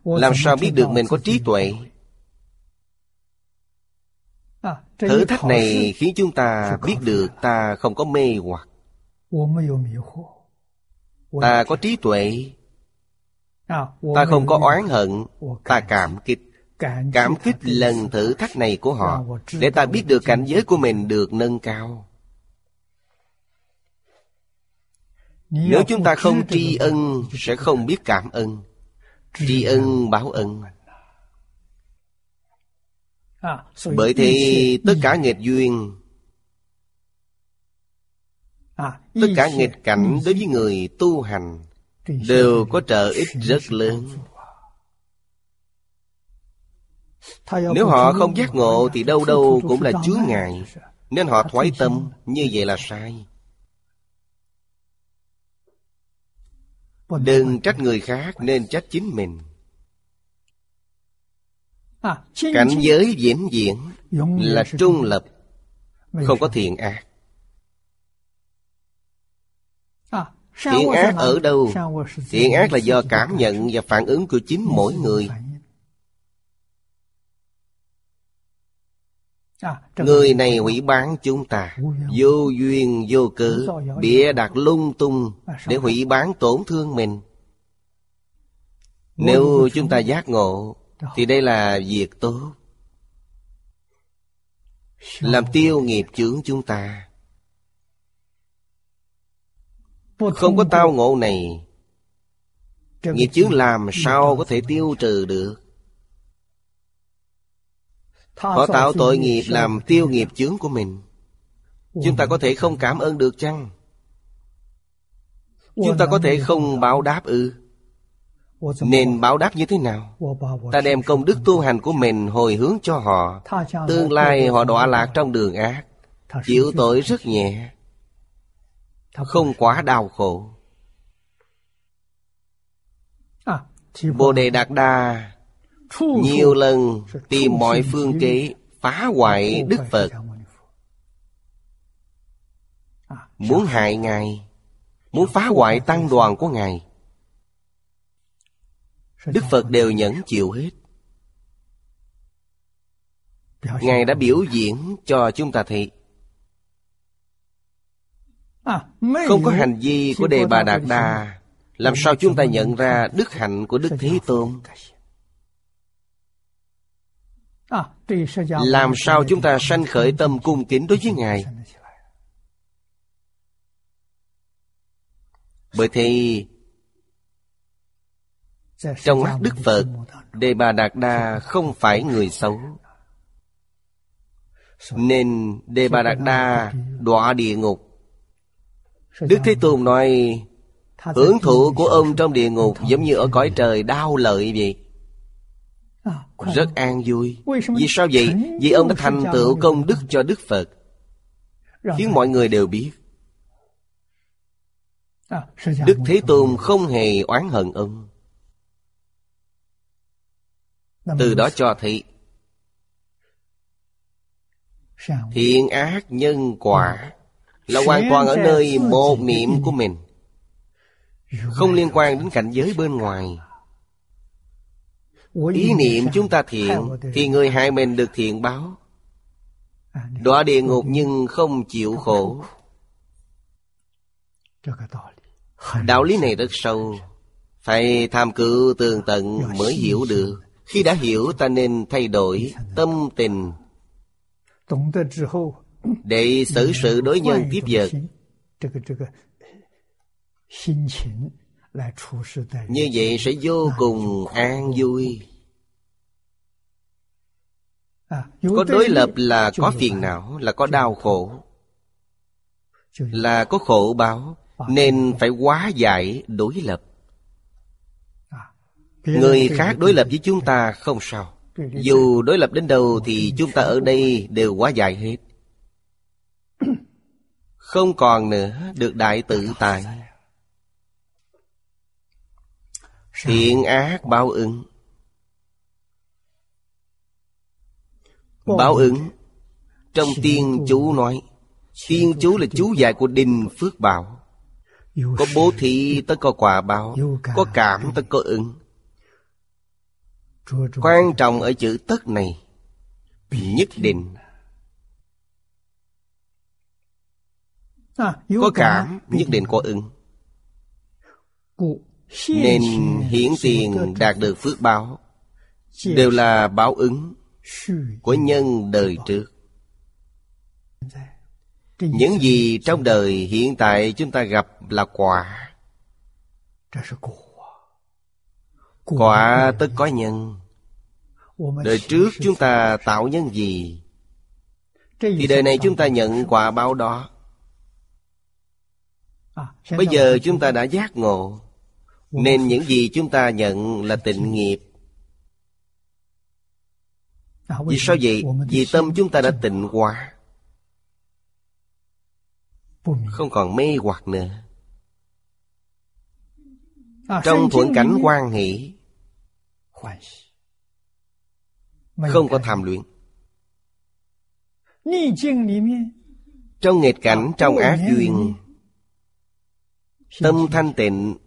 Speaker 1: Làm sao biết được mình có trí tuệ? Thử thách này khiến chúng ta biết được ta không có mê hoặc. Ta có trí tuệ. Ta không có oán hận Ta cảm kích Cảm kích lần thử thách này của họ, Để ta biết được cảnh giới của mình được nâng cao. Nếu chúng ta không tri ân, Sẽ không biết cảm ơn. Tri ân báo ân. Bởi thế, tất cả nghịch duyên, Tất cả nghịch cảnh đối với người tu hành Đều có trợ ích rất lớn. Nếu họ không giác ngộ Thì đâu đâu cũng là chướng ngại. Nên họ thoái tâm Như vậy là sai. Đừng trách người khác Nên trách chính mình. Cảnh giới diễn diễn Là trung lập Không có thiện ác. Thiện ác ở đâu? Thiện ác là do cảm nhận và phản ứng của chính mỗi người Người này hủy bán chúng ta. Vô duyên vô cớ Bịa đặt lung tung Để hủy bán tổn thương mình. Nếu chúng ta giác ngộ Thì đây là việc tốt. Làm tiêu nghiệp chướng chúng ta. Không có tao ngộ này. Nghiệp chướng làm sao có thể tiêu trừ được Họ tạo tội nghiệp làm tiêu nghiệp chướng của mình. Chúng ta có thể không cảm ơn được chăng? Chúng ta có thể không báo đáp ư? Nên báo đáp như thế nào? Ta đem công đức tu hành của mình hồi hướng cho họ. Tương lai họ đọa lạc trong đường ác. Chịu tội rất nhẹ. Không quá đau khổ. Bồ đề đạt đa nhiều lần tìm mọi phương kế phá hoại đức phật. Muốn hại ngài muốn phá hoại tăng đoàn của ngài. Đức phật đều nhẫn chịu hết. Ngài đã biểu diễn cho chúng ta thấy. À, Không có hành vi của Đề Bà Đạt Đà. Làm sao chúng ta nhận ra đức hạnh của Đức Thế Tôn Làm sao chúng ta sanh khởi tâm cung kính đối với Ngài? Bởi thì Trong mắt Đức Phật Đề Bà Đạt Đa không phải người xấu. Nên Đề Bà Đạt Đa đọa địa ngục. Đức Thế Tôn nói Hưởng thụ của ông trong địa ngục Giống như ở cõi trời đau lợi vậy Rất an vui. Vì sao vậy? Vì ông đã thành tựu công đức cho Đức Phật. Khiến mọi người đều biết. Đức Thế Tôn không hề oán hận ông. Từ đó cho thấy Thiện ác nhân quả Là hoàn toàn ở nơi một niệm của mình. Không liên quan đến cảnh giới bên ngoài Ý niệm chúng ta thiện Thì người hại mình được thiện báo. Đọa địa ngục nhưng không chịu khổ. Đạo lý này rất sâu. Phải tham cử tường tận mới hiểu được. Khi đã hiểu ta nên thay đổi tâm tình. Để xử sự đối nhân tiếp vật Như vậy sẽ vô cùng an vui. Có đối lập là có phiền não Là có đau khổ. Là có khổ báo nên phải hóa giải đối lập. Người khác đối lập với chúng ta không sao. Dù đối lập đến đâu thì chúng ta ở đây đều hóa giải hết. (coughs) Không còn nữa được đại tự tại thiện ác báo ứng. Báo ứng. Trong tiên chú nói tiên chú là chú giải của đinh phước bảo. Có bố thí tất có quả báo Có cảm tất có ứng. Quan trọng ở chữ tất này Nhất định. Có cảm nhất định có ứng Nên hiển tiền đạt được phước báo. Đều là báo ứng Của nhân đời trước. Những gì trong đời hiện tại chúng ta gặp là quả. Quả tất có nhân. Đời trước chúng ta tạo nhân gì? Thì đời này chúng ta nhận quả báo đó. Bây giờ chúng ta đã giác ngộ nên những gì chúng ta nhận là tịnh nghiệp. Vì sao vậy? Vì tâm chúng ta đã tịnh hóa. Không còn mê hoặc nữa. Trong thuận cảnh quan hỷ, không có tham luyện trong nghịch cảnh trong ác duyên, tâm thanh tịnh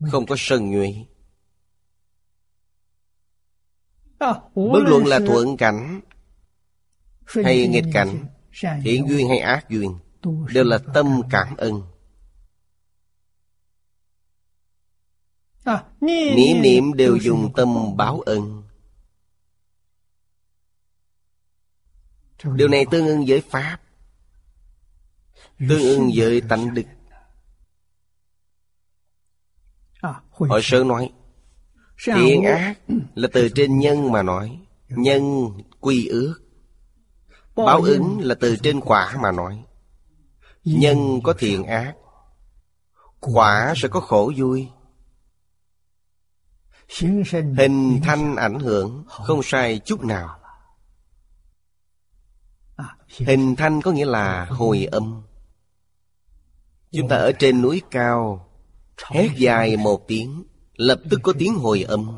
Speaker 1: không có sân nhuệ. Bất luận là thuận cảnh hay nghịch cảnh Thiện duyên hay ác duyên Đều là tâm cảm ơn. Niệm niệm đều dùng tâm báo ơn. Điều này tương ưng với Pháp Tương ưng với tánh đức Hội sơ nói Thiện ác là từ trên nhân mà nói Nhân quy ước. Báo ứng là từ trên quả mà nói Nhân có thiện ác Quả sẽ có khổ vui. Hình thanh ảnh hưởng Không sai chút nào. Hình thanh có nghĩa là hồi âm. Chúng ta ở trên núi cao Hét dài một tiếng, Lập tức có tiếng hồi âm.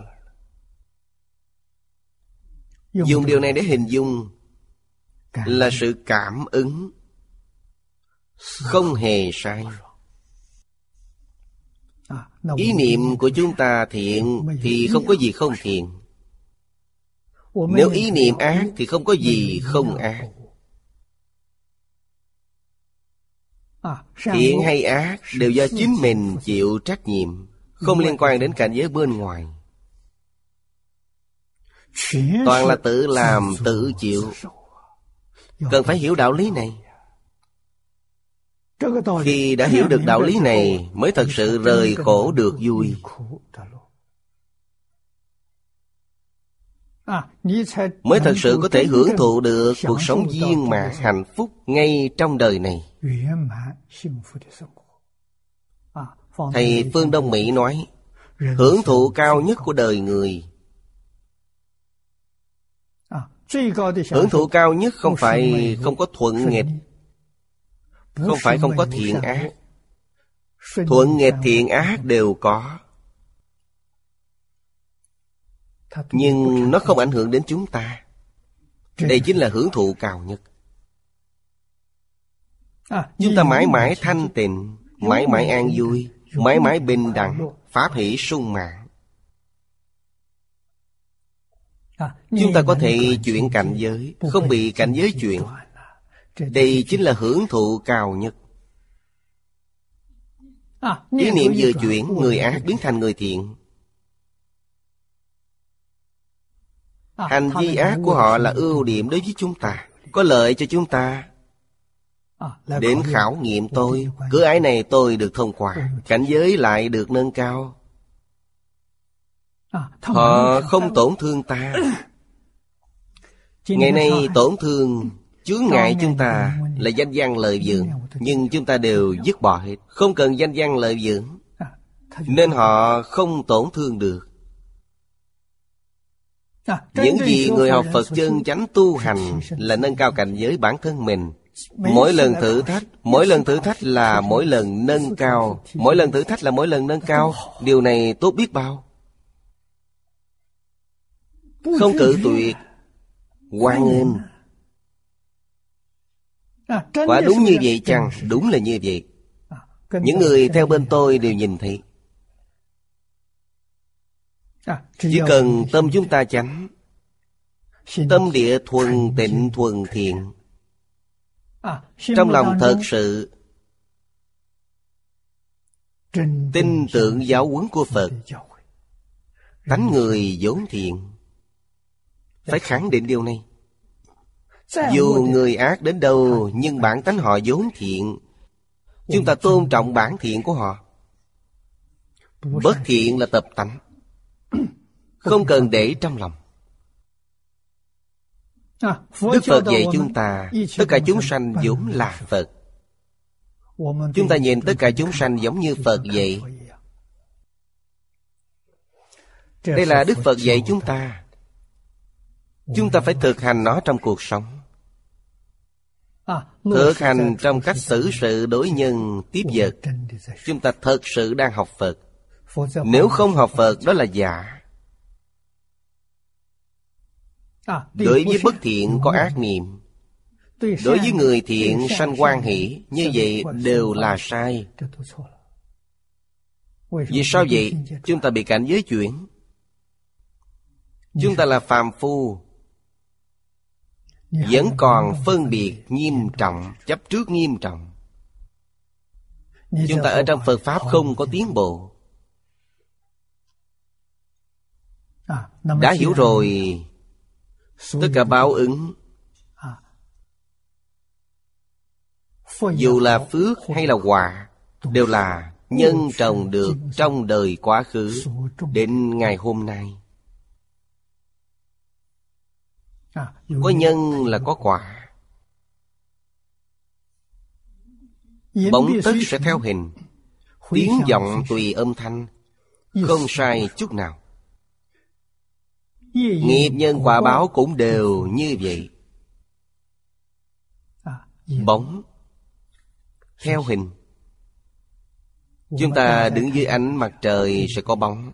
Speaker 1: Dùng điều này để hình dung là sự cảm ứng không hề sai. Ý niệm của chúng ta thiện thì không có gì không thiện. Nếu ý niệm ác thì không có gì không ác. Thiện hay ác đều do chính mình chịu trách nhiệm không liên quan đến cảnh giới bên ngoài. Toàn là tự làm tự chịu. Cần phải hiểu đạo lý này. Khi đã hiểu được đạo lý này Mới thật sự rời khổ được vui. mới thật sự có thể hưởng thụ được cuộc sống viên mãn hạnh phúc ngay trong đời này thầy phương đông mỹ nói hưởng thụ cao nhất của đời người. hưởng thụ cao nhất không phải không có thuận nghịch không phải không có thiện ác。thuận nghịch thiện ác đều có nhưng nó không ảnh hưởng đến chúng ta đây chính là hưởng thụ cao nhất chúng ta mãi mãi thanh tịnh mãi mãi an vui mãi mãi bình đẳng pháp hỷ sung mãn. Chúng ta có thể chuyển cảnh giới không bị cảnh giới chuyển đây chính là hưởng thụ cao nhất. Ý niệm vừa chuyển người ác biến thành người thiện. Hành vi ác của họ là ưu điểm đối với chúng ta có lợi cho chúng ta đến khảo nghiệm tôi. cửa ái này tôi được thông qua. Cảnh giới lại được nâng cao. Họ không tổn thương ta. Ngày nay tổn thương chướng ngại chúng ta là danh văn lợi dưỡng. nhưng chúng ta đều dứt bỏ hết. Không cần danh văn lợi dưỡng. Nên họ không tổn thương được. Những gì người học phật chân chánh tu hành là nâng cao cảnh giới bản thân mình mỗi lần thử thách mỗi lần thử thách là mỗi lần nâng cao. mỗi lần thử thách là mỗi lần nâng cao. Điều này tốt biết bao. Không cự tuyệt. Hoan nghênh quả đúng như vậy chăng? đúng là như vậy. Những người theo bên tôi đều nhìn thấy. Chỉ cần tâm chúng ta chánh tâm địa thuần tịnh thuần thiện trong lòng thật sự tin tưởng giáo huấn của phật. tánh người vốn thiện. Phải khẳng định điều này. Dù người ác đến đâu nhưng bản tánh họ vốn thiện. Chúng ta tôn trọng bản thiện của họ. Bất thiện là tập tánh. (clears throat) Không cần để trong lòng đức phật dạy chúng ta tất cả chúng sanh vốn là phật. Chúng ta nhìn tất cả chúng sanh giống như phật vậy. Đây là đức phật dạy chúng ta. chúng ta phải thực hành nó trong cuộc sống. Thực hành trong cách xử sự đối nhân tiếp vật. chúng ta thật sự đang học phật. Nếu không học phật đó là giả đối với bất thiện có ác niệm. Đối với người thiện sanh quan hỷ như vậy đều là sai. Vì sao vậy? chúng ta bị cảnh giới chuyển. Chúng ta là phàm phu. Vẫn còn phân biệt nghiêm trọng chấp trước nghiêm trọng. Chúng ta ở trong phật pháp không có tiến bộ. Đã hiểu rồi tất cả báo ứng. Dù là phước hay là quả đều là nhân trồng được trong đời quá khứ đến ngày hôm nay. Có nhân là có quả. Bóng tất sẽ theo hình. Tiếng giọng tùy âm thanh. Không sai chút nào nghiệp nhân quả báo cũng đều như vậy. Bóng. Theo hình. Chúng ta đứng dưới ánh mặt trời sẽ có bóng.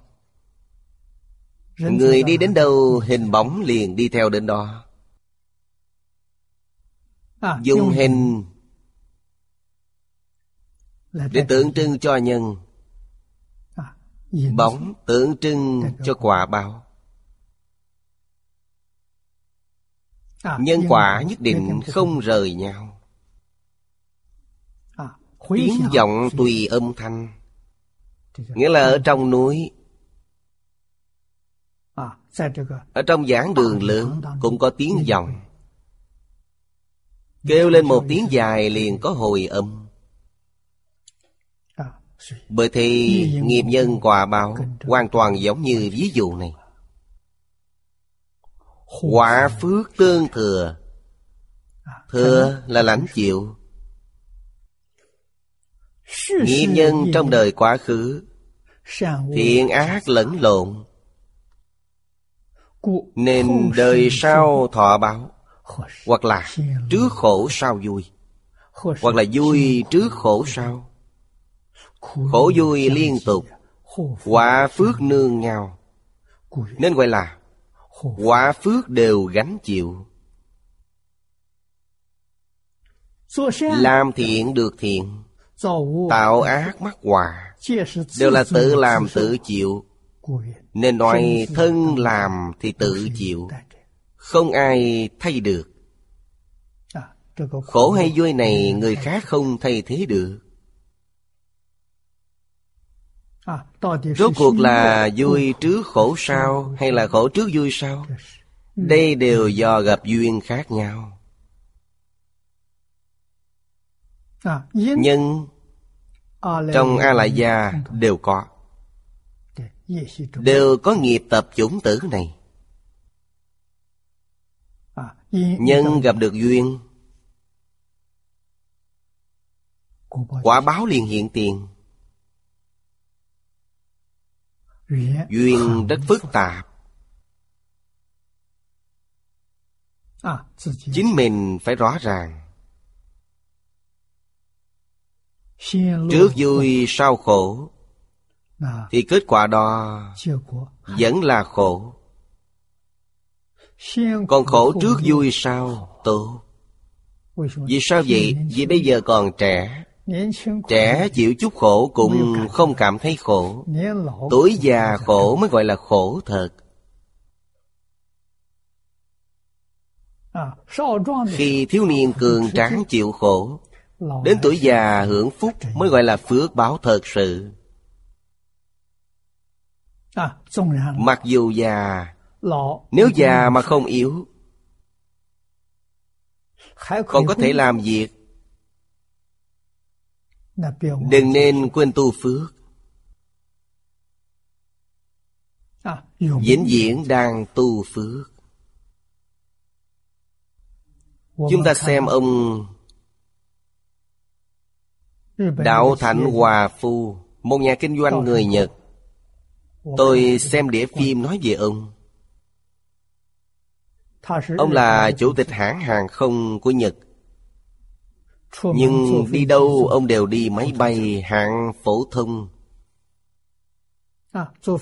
Speaker 1: Người đi đến đâu hình bóng liền đi theo đến đó. Dùng hình. Để tượng trưng cho nhân. Bóng tượng trưng cho quả báo nhân quả nhất định không rời nhau. Tiếng vọng tùy âm thanh. Nghĩa là ở trong núi. Ở trong giảng đường lớn cũng có tiếng vọng kêu lên một tiếng dài liền có hồi âm. Bởi thì nghiệp nhân quả báo hoàn toàn giống như ví dụ này Quả phước tương thừa. Thừa là lãnh chịu. Nghĩa nhân trong đời quá khứ. Thiện ác lẫn lộn. Nên đời sau thọ báo Hoặc là trước khổ sau vui. Hoặc là vui trước khổ sau. Khổ vui liên tục. Quả phước nương nhau. Nên gọi là Quả phước đều gánh chịu. Làm thiện được thiện. Tạo ác mắc quả Đều là tự làm tự chịu. Nên nói thân làm thì tự chịu. Không ai thay được. Khổ hay vui này người khác không thay thế được Rốt cuộc là vui trước khổ sau Hay là khổ trước vui sau? Đây đều do gặp duyên khác nhau. Nhân Trong A Lại Gia đều có. Đều có nghiệp tập chủng tử này. Nhân gặp được duyên Quả báo liền hiện tiền Duyên rất phức tạp. Chính mình phải rõ ràng. Trước vui sau khổ. Thì kết quả đó Vẫn là khổ. Còn khổ trước vui sau tốt. Vì sao vậy? Vì bây giờ còn trẻ Trẻ chịu chút khổ cũng không cảm thấy khổ. Tuổi già khổ mới gọi là khổ thật. Khi thiếu niên cường tráng chịu khổ Đến tuổi già hưởng phúc mới gọi là phước báo thật sự. Mặc dù già Nếu già mà không yếu Còn có thể làm việc Đừng nên quên tu phước. Vĩnh viễn đang tu phước. Chúng ta xem ông Đạo Thạnh Hòa Phu Một nhà kinh doanh người Nhật. Tôi xem đĩa phim nói về ông. Ông là chủ tịch hãng hàng không của Nhật Nhưng đi đâu ông đều đi máy bay hạng phổ thông.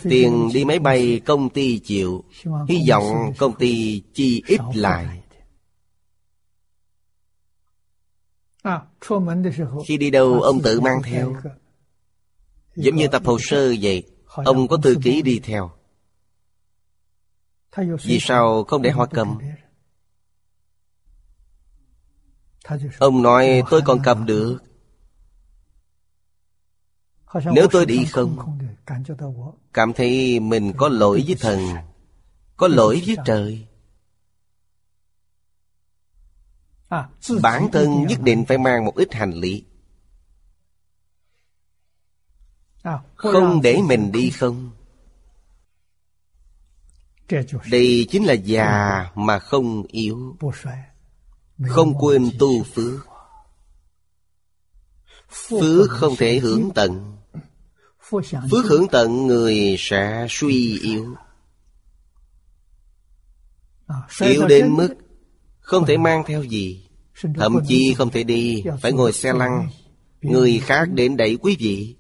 Speaker 1: Tiền đi máy bay công ty chịu. Hy vọng công ty chi ít lại. Khi đi đâu ông tự mang theo. Giống như tập hồ sơ vậy. Ông có thư ký đi theo. Vì sao không để hoa cầm Ông nói tôi còn cầm được. Nếu tôi đi không Cảm thấy mình có lỗi với thần Có lỗi với trời. Bản thân nhất định phải mang một ít hành lý. Không để mình đi không. Đây chính là già mà không yếu không quên tu phước. Phước không thể hưởng tận. Phước hưởng tận người sẽ suy yếu. Yếu đến mức không thể mang theo gì. Thậm chí không thể đi, Phải ngồi xe lăn. Người khác đến đẩy quý vị.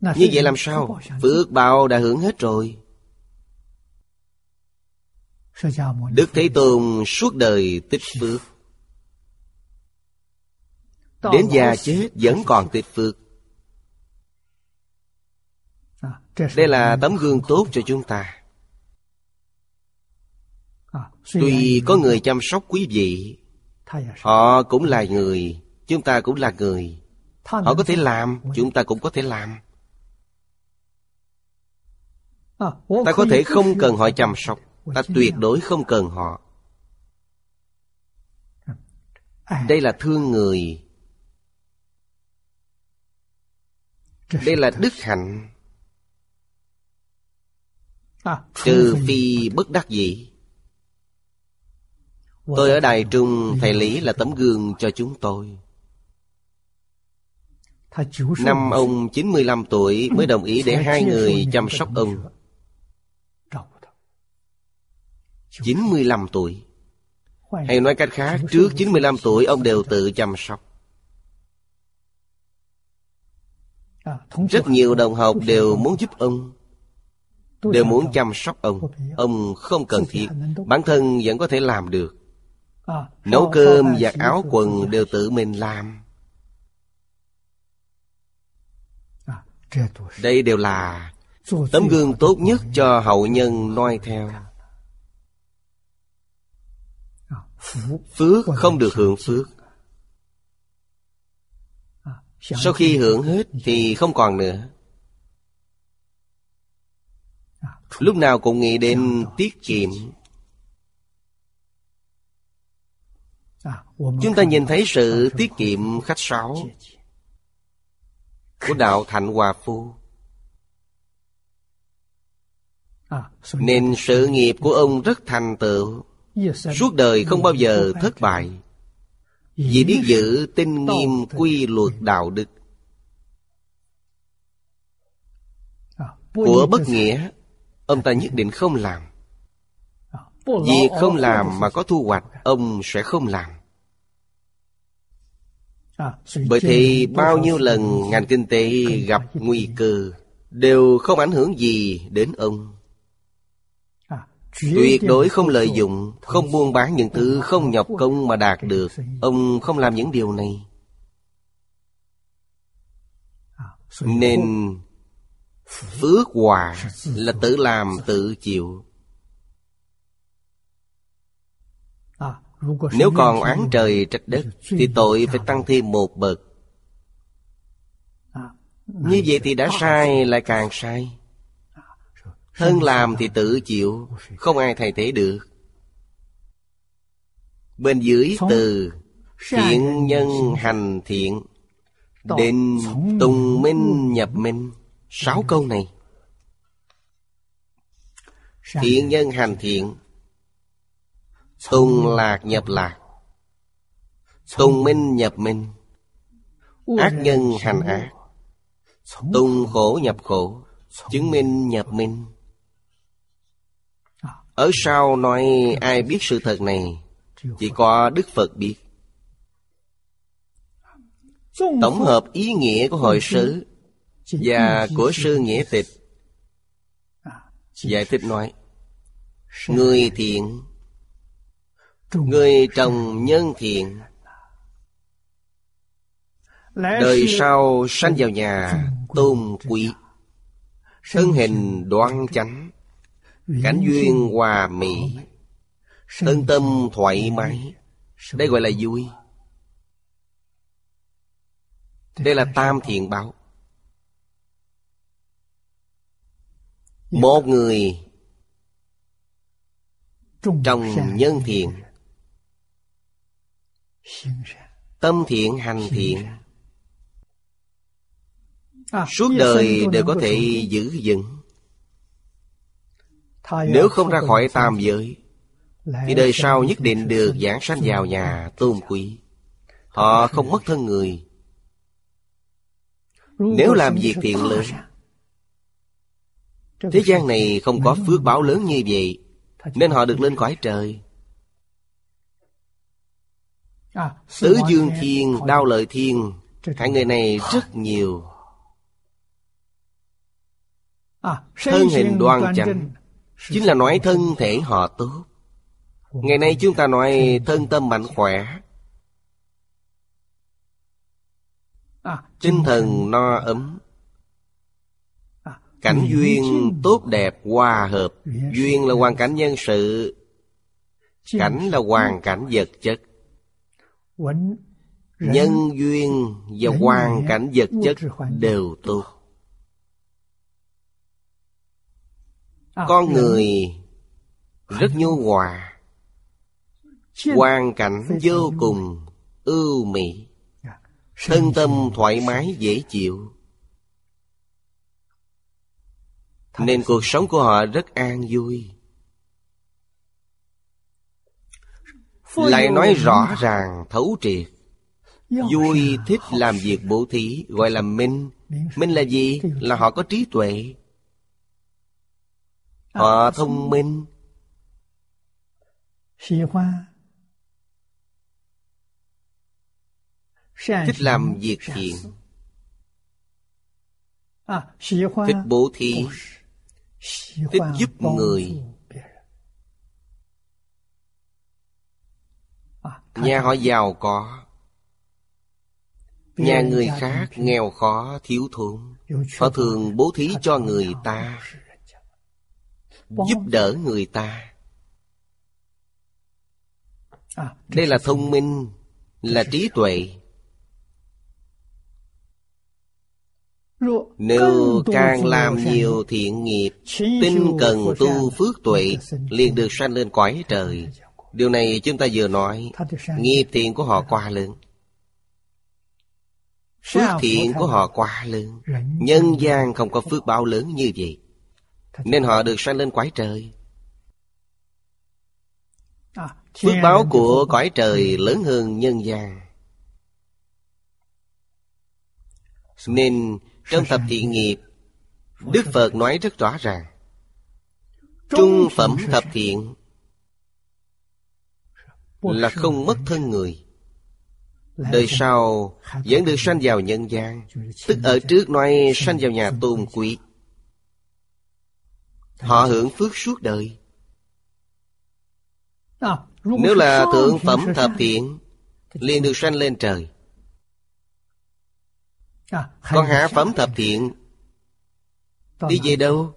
Speaker 1: Như vậy làm sao? Phước bao đã hưởng hết rồi. Đức Thế Tôn suốt đời tích phước. Đến già chết vẫn còn tích phước. Đây là tấm gương tốt cho chúng ta. Tuy có người chăm sóc quý vị Họ cũng là người Chúng ta cũng là người. Họ có thể làm Chúng ta cũng có thể làm. Ta có thể không cần họ chăm sóc Ta tuyệt đối không cần họ. Đây là thương người. Đây là đức hạnh. Trừ phi bất đắc dĩ. Tôi ở Đài Trung Thầy Lý là tấm gương cho chúng tôi. Năm ông 95 tuổi mới đồng ý để hai người chăm sóc ông 95 tuổi. Hay nói cách khác Trước 95 tuổi ông đều tự chăm sóc. Rất nhiều đồng học đều muốn giúp ông. Đều muốn chăm sóc ông. Ông không cần thiết. Bản thân vẫn có thể làm được. Nấu cơm, giặt áo quần đều tự mình làm. Đây đều là tấm gương tốt nhất cho hậu nhân noi theo Phước không được hưởng phước. Sau khi hưởng hết thì không còn nữa. Lúc nào cũng nghĩ đến tiết kiệm. Chúng ta nhìn thấy sự tiết kiệm khách sáo Của Đạo Thạnh Hòa Phu. Nên sự nghiệp của ông rất thành tựu. Suốt đời không bao giờ thất bại. Vì biết giữ tinh nghiêm quy luật đạo đức. Của bất nghĩa, Ông ta nhất định không làm. Việc không làm mà có thu hoạch, Ông sẽ không làm. Bởi thì bao nhiêu lần ngành kinh tế gặp nguy cơ, Đều không ảnh hưởng gì đến ông. Tuyệt đối không lợi dụng Không buôn bán những thứ không nhọc công mà đạt được. Ông không làm những điều này. Nên (laughs) Phước. hòa là tự làm tự chịu. Nếu còn oán trời trách đất Thì tội phải tăng thêm một bậc. Như vậy thì đã sai lại càng sai Thân làm thì tự chịu Không ai thay thế được. Bên dưới từ Thiện nhân hành thiện Đến tùng minh nhập minh. Sáu câu này. Thiện nhân hành thiện Tùng lạc nhập lạc. Tùng minh nhập minh. Ác nhân hành ác. Tùng khổ nhập khổ Chứng minh nhập minh ở sau nói ai biết sự thật này, Chỉ có Đức Phật biết. Tổng hợp ý nghĩa của hội sứ Và của sư nghĩa tịch. Giải thích nói, Người thiện, Người trồng nhân thiện. Đời sau sanh vào nhà, tôn quý, Thân hình đoan chánh. Cảnh duyên hòa mỹ Thân tâm thoải mái. Đây gọi là vui. Đây là tam thiện báo. Một người Trồng nhân thiện Tâm thiện hành thiện. Suốt đời đều có thể giữ vững Nếu không ra khỏi tam giới Thì đời sau nhất định được giảng sanh vào nhà tôn quý. Họ không mất thân người. Nếu làm việc thiện lớn Thế gian này không có phước báo lớn như vậy Nên họ được lên cõi trời. Tứ Dương Thiên, Đao Lợi Thiên Hai người này rất nhiều. Thân hình đoan chánh Chính là nói thân thể họ tốt. Ngày nay chúng ta nói thân tâm mạnh khỏe. Tinh thần no ấm. Cảnh duyên tốt đẹp, hòa hợp. Duyên là hoàn cảnh nhân sự. Cảnh là hoàn cảnh vật chất. Nhân duyên và hoàn cảnh vật chất đều tốt. Con người rất nhu hòa Hoàn cảnh vô cùng ưu mỹ Thân tâm thoải mái dễ chịu. Nên cuộc sống của họ rất an vui. Lại nói rõ ràng thấu triệt. Vui thích làm việc bố thí Gọi là minh. Minh. Là gì? Là họ có trí tuệ Họ thông minh. Thích làm việc thiện Thích bố thí. Thích giúp người. Nhà họ giàu có. Nhà người khác nghèo khó thiếu thốn. Họ thường bố thí cho người ta Giúp đỡ người ta. Đây là thông minh Là trí tuệ. Nếu càng làm nhiều thiện nghiệp Tinh cần tu phước tuệ liền được sanh lên cõi trời. Điều này chúng ta vừa nói Nghiệp thiện của họ quá lớn. Phước thiện của họ quá lớn. Nhân gian không có phước báo lớn như vậy Nên họ được sanh lên quái trời. Phước báo của cõi trời lớn hơn nhân gian. Nên trong thập thiện nghiệp Đức Phật nói rất rõ ràng. Trung phẩm thập thiện Là không mất thân người. Đời sau vẫn được sanh vào nhân gian. Tức ở trước nói sanh vào nhà tôn quý Họ hưởng phước suốt đời Nếu là thượng phẩm thập thiện, liền được sanh lên trời Còn hạ phẩm thập thiện, Đi về đâu?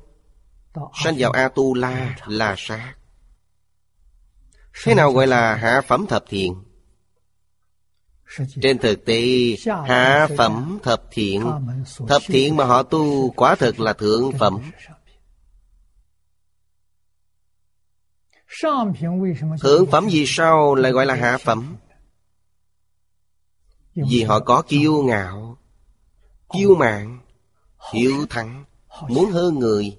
Speaker 1: Sanh vào A-tu-la là sát Thế nào gọi là hạ phẩm thập thiện? Trên thực tế, Hạ phẩm thập thiện Thập thiện mà họ tu Quả thực là thượng phẩm Thượng phẩm vì sao lại gọi là hạ phẩm? Vì họ có kiêu ngạo Kiêu mạn Hiếu thắng. Muốn hơn người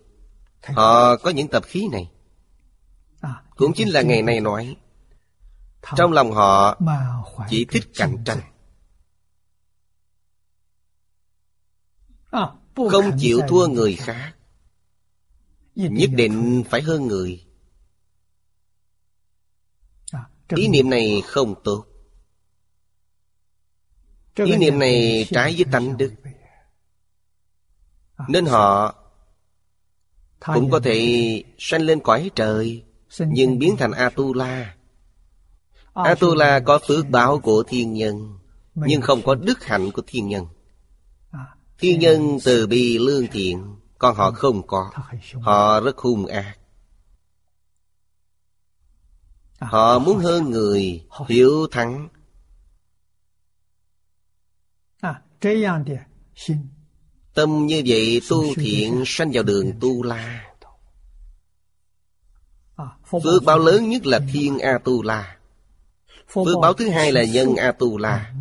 Speaker 1: Họ có những tập khí này. Cũng chính là ngày nay nói trong lòng họ chỉ thích cạnh tranh. Không chịu thua người khác. Nhất định phải hơn người Ý niệm này không tốt. Ý niệm này trái với tánh đức. Nên họ Cũng có thể sanh lên cõi trời Nhưng biến thành A-tu-la. A-tu-la có phước báo của thiên nhân Nhưng không có đức hạnh của thiên nhân. Thiên nhân từ bi lương thiện Còn họ không có. Họ rất hung ác Họ muốn hơn người Hiếu thắng. Tâm như vậy tu thiện sanh vào đường tu la. Phước báo lớn nhất là thiên A-tu-la Phước báo thứ hai là nhân A-tu-la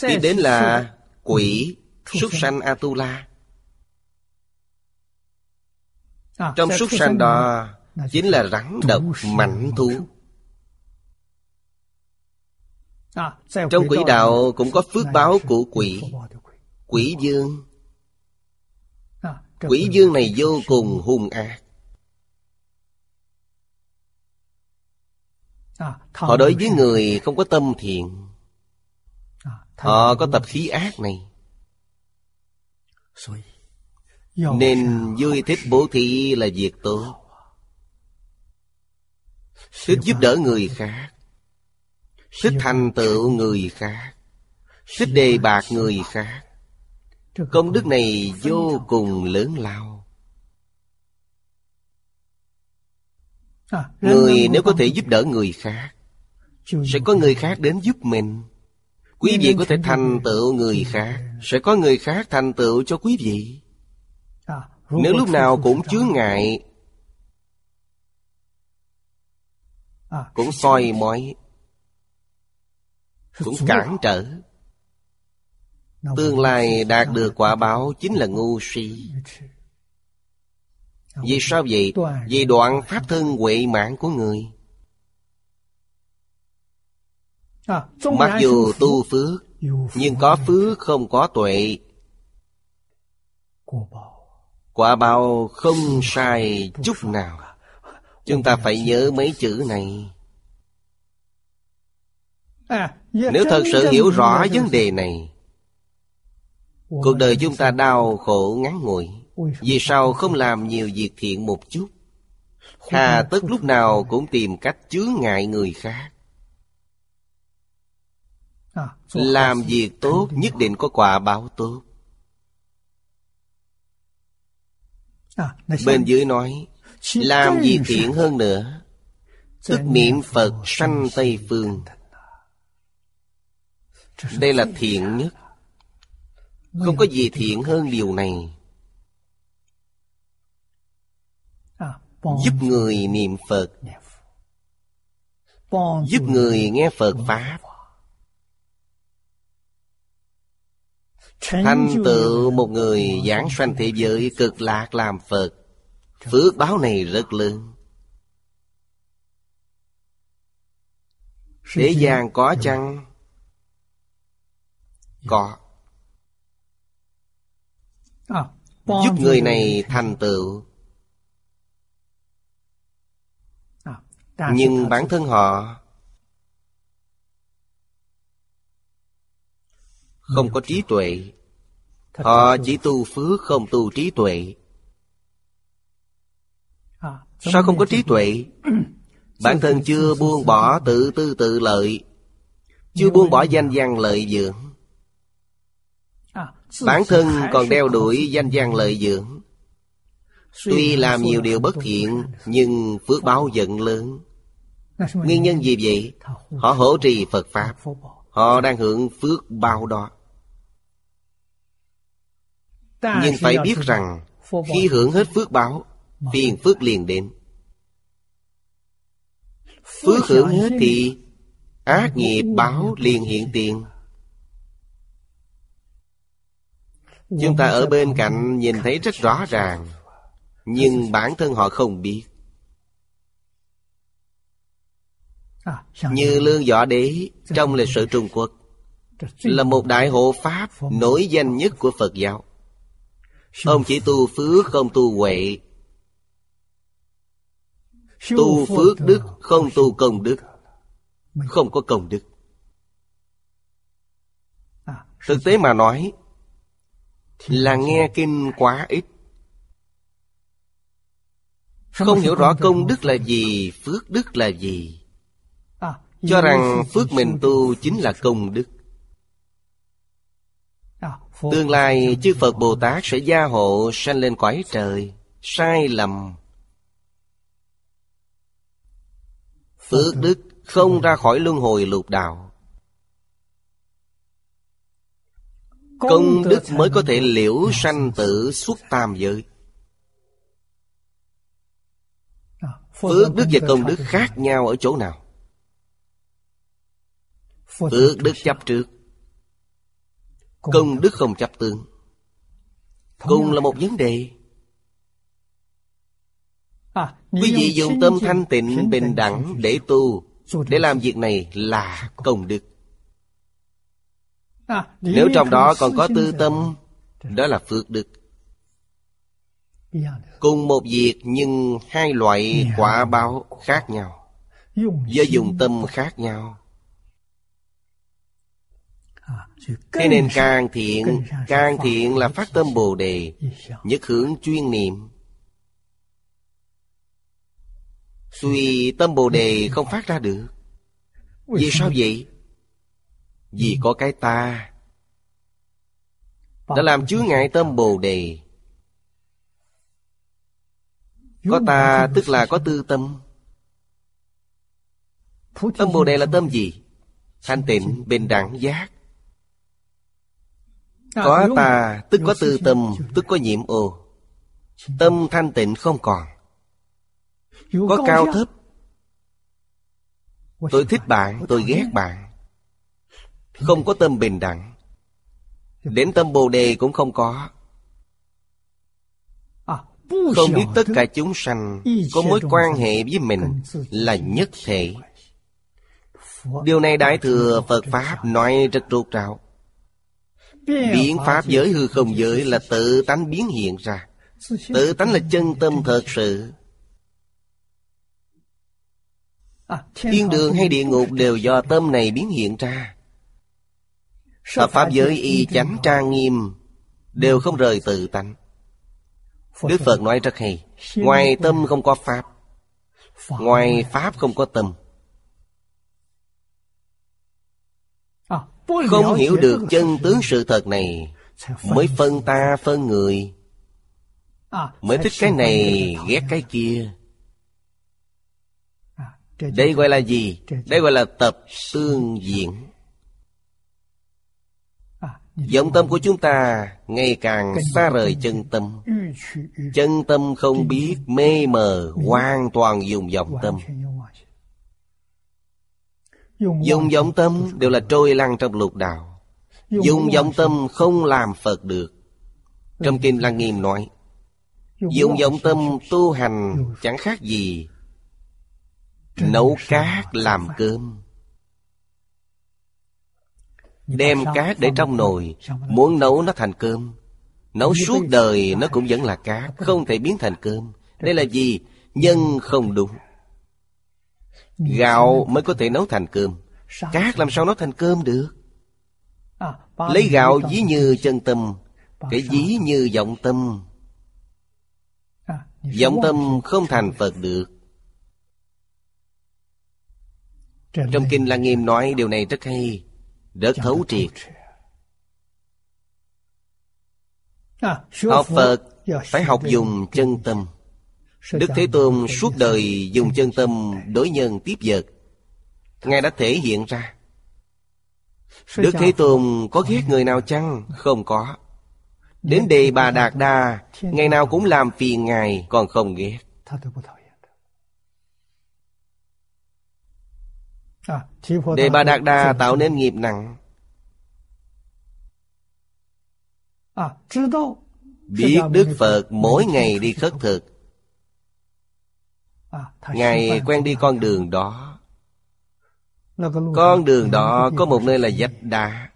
Speaker 1: Tiếp đến là quỷ súc sanh A-tu-la Trong súc sanh đó Chính là rắn độc mạnh thú Trong quỷ đạo cũng có phước báo của quỷ Quỷ dương. Quỷ dương này vô cùng hung ác. Họ đối với người không có tâm thiện. Họ có tập khí ác này. Nên vui thích bố thí là việc tốt. Thích giúp đỡ người khác. Thích thành tựu người khác. Thích đề bạc người khác. Công đức này vô cùng lớn lao. Người nếu có thể giúp đỡ người khác, Sẽ có người khác đến giúp mình. Quý vị có thể thành tựu người khác, Sẽ có người khác thành tựu cho quý vị. Nếu lúc nào cũng chướng ngại Cũng soi mói Cũng cản trở. Tương lai đạt được quả báo chính là ngu si. Vì sao vậy? Vì đoạn pháp thân huệ mạng của người. Mặc dù tu phước Nhưng có phước không có tuệ. Quả báo không sai chút nào Chúng ta phải nhớ mấy chữ này. Nếu thật sự hiểu rõ vấn đề này Cuộc đời chúng ta đau khổ ngắn ngủi. Vì sao không làm nhiều việc thiện một chút? Hà tất lúc nào cũng tìm cách chướng ngại người khác. Làm việc tốt nhất định có quả báo tốt. Bên dưới nói Làm việc thiện hơn nữa. Tức niệm Phật sanh Tây Phương. Đây là thiện nhất. Không có gì thiện hơn điều này. Giúp người niệm Phật. Giúp người nghe Phật Pháp. Thành tựu một người giảng sanh thế giới cực lạc làm Phật Phước báo này rất lớn. Thế gian có chăng? Có. Giúp người này thành tựu. Nhưng bản thân họ Không có trí tuệ. Họ chỉ tu phước không tu trí tuệ Sao không có trí tuệ? Bản thân chưa buông bỏ tự tư tự lợi. Chưa buông bỏ danh văn lợi dưỡng. Bản thân còn đeo đuổi danh văn lợi dưỡng. Tuy làm nhiều điều bất thiện, Nhưng phước báo giận lớn. Nguyên nhân gì vậy? Họ hỗ trì Phật Pháp. Họ đang hưởng phước bao đó. Nhưng phải biết rằng, Khi hưởng hết phước báo Phiền phước liền đến. Phước hưởng hết thì Ác nghiệp báo liền hiện tiền. Chúng ta ở bên cạnh nhìn thấy rất rõ ràng Nhưng bản thân họ không biết. Như lương võ đế trong lịch sử Trung Quốc Là một đại hộ Pháp nổi danh nhất của Phật giáo. Ông chỉ tu phước không tu huệ Tu phước đức không tu công đức. Không có công đức. Thực tế mà nói Là nghe kinh quá ít. Không hiểu rõ công đức là gì Phước đức là gì. Cho rằng phước mình tu chính là công đức. Tương lai chư Phật Bồ Tát sẽ gia hộ sanh lên cõi trời Sai lầm Phước đức không ra khỏi luân hồi lục đạo. Công đức mới có thể liễu sanh tử xuất tam giới. Phước đức và công đức khác nhau ở chỗ nào? Phước đức chấp trước Công đức không chấp tương. Cùng là một vấn đề Quý vị dùng tâm thanh tịnh bình đẳng để tu. Để làm việc này là công đức. Nếu trong đó còn có tư tâm Đó là phước đức. Cùng một việc nhưng hai loại quả báo khác nhau. Do dùng tâm khác nhau. Thế nên càng thiện Càng thiện là phát tâm Bồ Đề Nhất hướng chuyên niệm Tuy tâm Bồ Đề không phát ra được. Vì sao vậy? Vì có cái ta. Đã làm chướng ngại tâm Bồ Đề. Có ta tức là có tư tâm. Tâm Bồ Đề là tâm gì? Thanh tịnh, bình đẳng, giác. Có ta tức có tư tâm Tức có nhiễm ô. Tâm thanh tịnh không còn có cao thấp. Tôi thích bạn, tôi ghét bạn Không có tâm bình đẳng. Đến tâm Bồ Đề cũng không có. Không biết tất cả chúng sanh Có mối quan hệ với mình Là nhất thể. Điều này Đại Thừa Phật Pháp nói rất rốt ráo. Biến Pháp giới hư không giới là tự tánh biến hiện ra. Tự tánh là chân tâm thật sự Thiên đường hay địa ngục đều do tâm này biến hiện ra. Thập Pháp giới y chánh trang nghiêm Đều không rời tự tánh. Đức Phật nói rất hay Ngoài tâm không có Pháp Ngoài Pháp không có tâm. Không hiểu được chân tướng sự thật này Mới phân ta phân người. Mới thích cái này ghét cái kia Đây gọi là gì? Đây gọi là tập tương diễn Vọng tâm của chúng ta ngày càng xa rời chân tâm. Chân tâm không biết mê mờ Hoàn toàn dùng vọng tâm. Dùng vọng tâm. Đều là trôi lăn trong lục đạo. Dùng vọng tâm không làm Phật được. Trong Kinh Lăng Nghiêm nói Dùng vọng tâm tu hành chẳng khác gì Nấu cát làm cơm. Đem cát để trong nồi Muốn nấu nó thành cơm. Nấu suốt đời nó cũng vẫn là cát Không thể biến thành cơm. Đây là gì? Nhân không đúng. Gạo mới có thể nấu thành cơm. Cát làm sao nấu thành cơm được? Lấy gạo dí như chân tâm Cái dí như vọng tâm. Vọng tâm không thành Phật được Trong Kinh Lăng Nghiêm nói điều này rất hay. Rất thấu triệt. Học Phật phải học dùng chân tâm. Đức Thế Tôn suốt đời dùng chân tâm đối nhân tiếp vật. Ngài đã thể hiện ra. Đức Thế Tôn có ghét người nào chăng? Không có. Đến Đề Bà Đạt Đa Ngày nào cũng làm phiền Ngài Còn không ghét Đề Bà Đạt Đa tạo nên nghiệp nặng. Biết Đức Phật mỗi ngày đi khất thực. Ngài quen đi con đường đó. Con đường đó. có một nơi là vách đá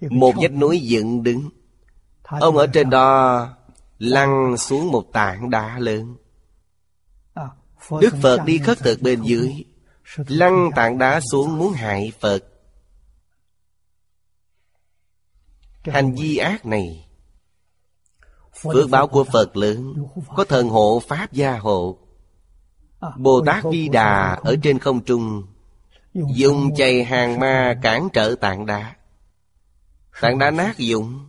Speaker 1: Một vách núi dựng đứng. Ông ở trên đó Lăn xuống một tảng đá lớn Đức Phật đi khất thực bên dưới Lăn tảng đá xuống muốn hại Phật. Hành vi ác này Phước báo của Phật lớn Có thần hộ Pháp gia hộ. Bồ Tát Vi Đà ở trên không trung Dùng chày hàng ma cản trở tạng đá. Tạng đá nát dụng.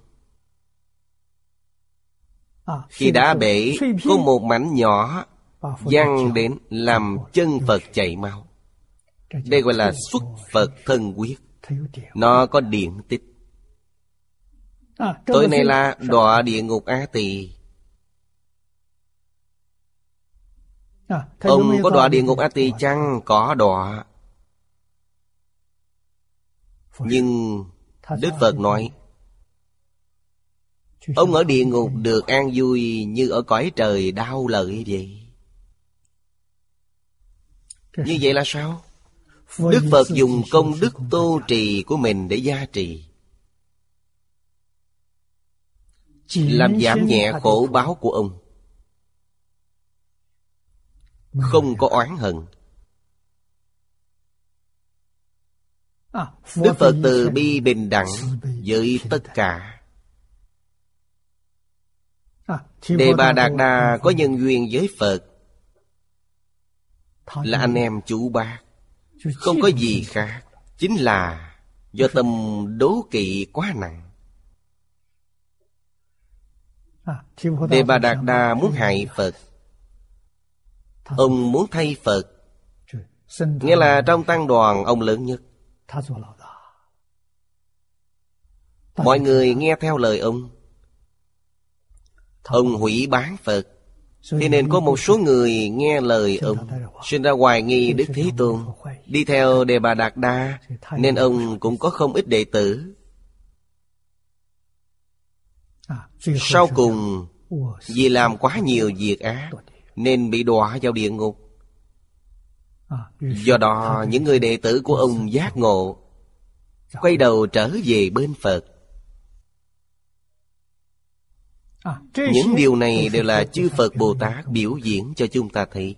Speaker 1: Khi đá bể Có một mảnh nhỏ Văng đến làm chân Phật chảy máu. Đây gọi là xuất Phật thân quyết Nó có điện tích. Tối nay là đọa địa ngục Á Tỳ. Ông có đọa địa ngục A Tỳ chăng? Có đọa. Nhưng Đức Phật nói Ông ở địa ngục được an vui Như ở cõi trời đau lợi vậy Như vậy là sao? Đức Phật dùng công đức tô trì của mình để gia trì. Làm giảm nhẹ khổ báo của ông. Không có oán hận. Đức Phật từ bi bình đẳng với tất cả. Đề Bà Đạt Đà có nhân duyên với Phật Là anh em chủ bác. Không có gì khác. Chính là do tâm đố kỵ quá nặng. Đề Bà Đạt Đà muốn hại Phật. Ông muốn thay Phật. Nghĩa là trong tăng đoàn ông lớn nhất. Mọi người nghe theo lời ông. Ông hủy bán Phật Thế nên có một số người nghe lời ông Sinh ra hoài nghi Đức Thế Tôn. Đi theo Đề Bà Đạt Đa Nên ông cũng có không ít đệ tử. Sau cùng Vì làm quá nhiều việc á Nên bị đọa vào địa ngục. Do đó những người đệ tử của ông giác ngộ Quay đầu trở về bên Phật. Những điều này đều là (laughs) chư Phật Bồ Tát biểu diễn cho chúng ta thấy.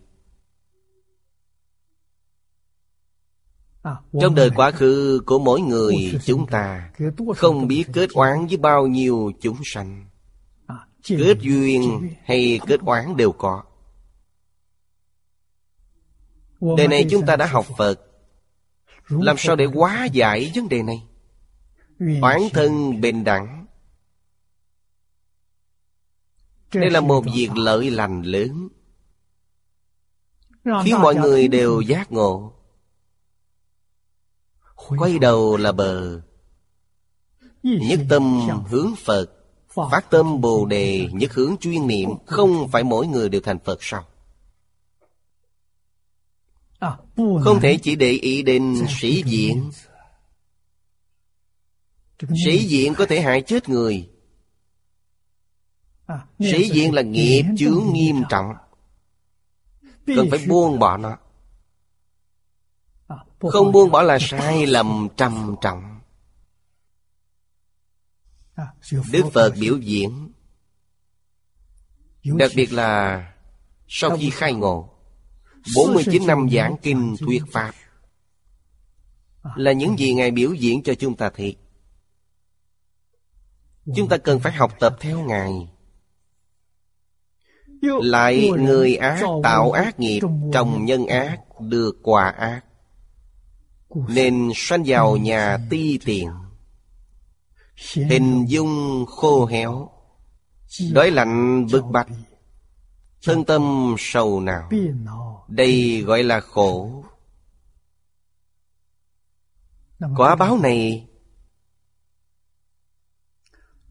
Speaker 1: Trong đời quá khứ của mỗi người chúng ta Không biết kết oán với bao nhiêu chúng sanh. Kết duyên hay kết oán đều có. Đời này chúng ta đã học Phật. Làm sao để hóa giải vấn đề này? Oán thân bình đẳng Đây là một việc lợi lành lớn. Khiến mọi người đều giác ngộ. Quay đầu là bờ. Nhất tâm hướng Phật. Phát tâm Bồ Đề Nhất hướng chuyên niệm. Không phải mỗi người đều thành Phật sao? Không thể chỉ để ý đến sĩ diện. Sĩ diện có thể hại chết người Sĩ diện là nghiệp chướng nghiêm trọng. Cần phải buông bỏ nó. Không buông bỏ là sai lầm trầm trọng. Đức Phật biểu diễn. Đặc biệt là Sau khi khai ngộ 49 năm giảng kinh thuyết Pháp. Là những gì Ngài biểu diễn cho chúng ta thấy Chúng ta cần phải học tập theo Ngài Lại người ác tạo ác nghiệp Trồng nhân ác được quả ác. Nên sanh vào nhà ti tiện Hình dung khô héo. Đói lạnh bức bách Thân tâm sầu nào Đây gọi là khổ. Quả báo này.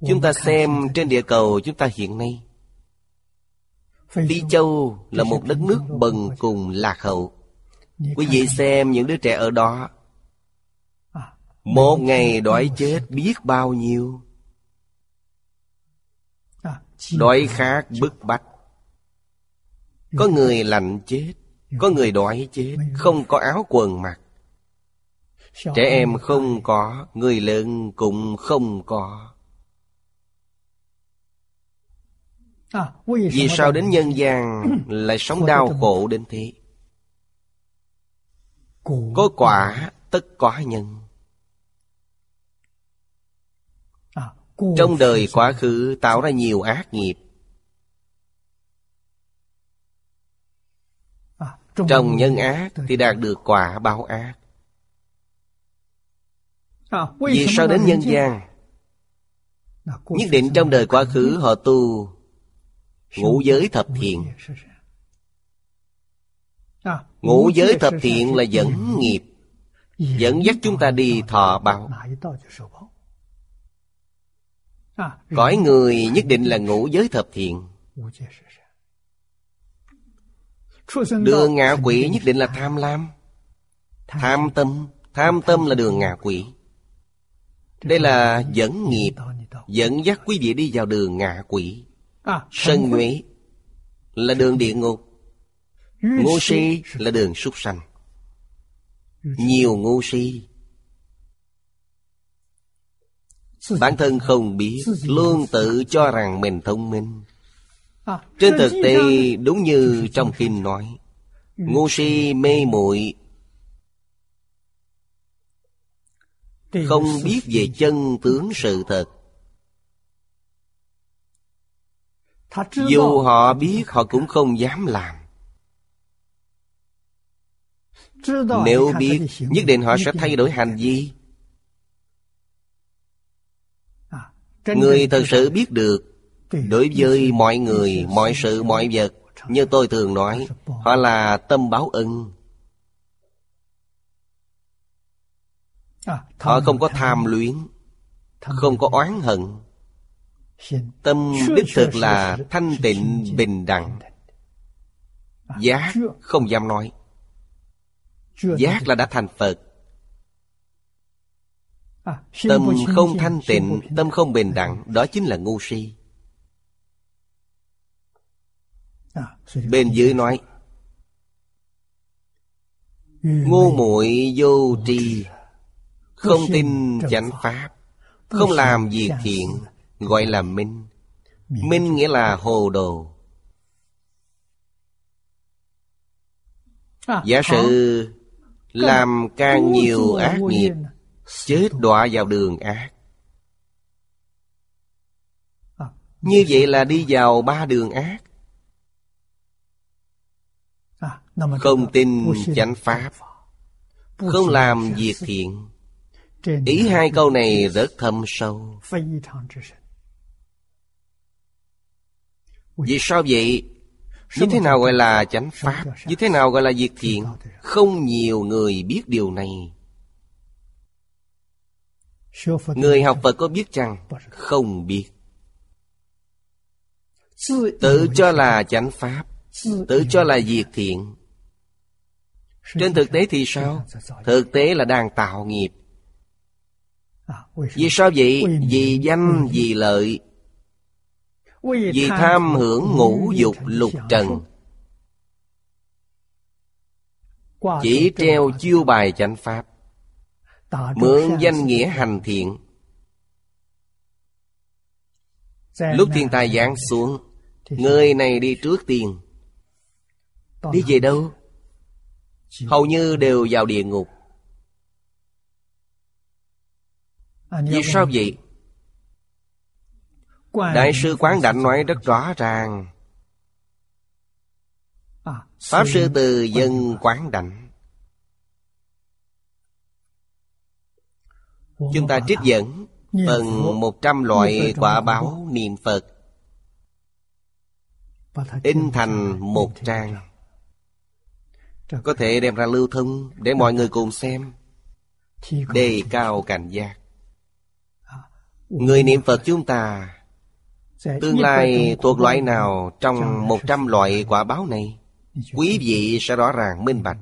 Speaker 1: Chúng ta xem trên địa cầu chúng ta hiện nay Đi Châu là một đất nước bần cùng lạc hậu. Quý vị xem những đứa trẻ ở đó. Một ngày đói chết biết bao nhiêu. Đói khát bức bách. Có người lạnh chết Có người đói chết Không có áo quần mặc. Trẻ em không có Người lớn cũng không có Vì sao đến nhân gian (clears throat) Lại sống đau khổ đến thế? Có quả tất có nhân. Trong đời quá khứ tạo ra nhiều ác nghiệp. Trong nhân ác thì đạt được quả báo ác. Vì sao đến nhân gian? Nhất định trong đời quá khứ họ tu Ngũ giới thập thiện. Ngũ giới thập thiện là dẫn nghiệp Dẫn dắt chúng ta đi thọ báo. Cõi người nhất định là ngũ giới thập thiện. Đường ngạ quỷ nhất định là tham lam. Tham tâm. Tham tâm là đường ngạ quỷ. Đây là dẫn nghiệp Dẫn dắt quý vị đi vào đường ngạ quỷ Sân nhuế Là đường địa ngục. Ngu si là đường súc sanh. Nhiều ngu si. Bản thân không biết Luôn tự cho rằng mình thông minh. Trên thực tế đúng như trong kinh nói Ngu si mê muội. Không biết về chân tướng sự thật Dù họ biết họ cũng không dám làm. Nếu biết Nhất định họ sẽ thay đổi hành vi. Người thật sự biết được Đối với mọi người, mọi sự, mọi vật Như tôi thường nói Họ là tâm báo ân. Họ không có tham luyến Không có oán hận Tâm đích thực là thanh tịnh bình đẳng. Giác không dám nói. Giác là đã thành Phật. Tâm không thanh tịnh Tâm không bình đẳng Đó chính là ngu si. Bên dưới nói Ngu muội vô tri Không tin chánh pháp Không làm việc thiện Gọi là minh. Minh nghĩa là hồ đồ. Giả sử Làm càng nhiều ác nghiệp Chết đọa vào đường ác. Như vậy là đi vào ba đường ác. Không tin chánh pháp. Không làm việc thiện. Ý hai câu này rất thâm sâu vì sao vậy? Như thế nào gọi là chánh pháp? Như thế nào gọi là việc thiện? Không nhiều người biết điều này Người học Phật có biết chăng? Không biết Tự cho là chánh pháp Tự cho là việc thiện Trên thực tế thì sao? Thực tế là đang tạo nghiệp Vì sao vậy? Vì danh, vì lợi vì tham hưởng ngũ dục lục trần. Chỉ treo chiêu bài chánh pháp Mượn danh nghĩa hành thiện. Lúc thiên tai giáng xuống Người này đi trước tiên. Đi về đâu? Hầu như đều vào địa ngục. Vì sao vậy? Đại sư Quán Đảnh nói rất rõ ràng. Pháp Sư Từ Dân Quán Đảnh. Chúng ta trích dẫn Phần một trăm loại quả báo niệm Phật. In thành một trang. Có thể đem ra lưu thông Để mọi người cùng xem. Đề cao cảnh giác. Người niệm Phật chúng ta Tương lai thuộc loại nào Trong một trăm loại quả báo này Quý vị sẽ. rõ ràng minh bạch.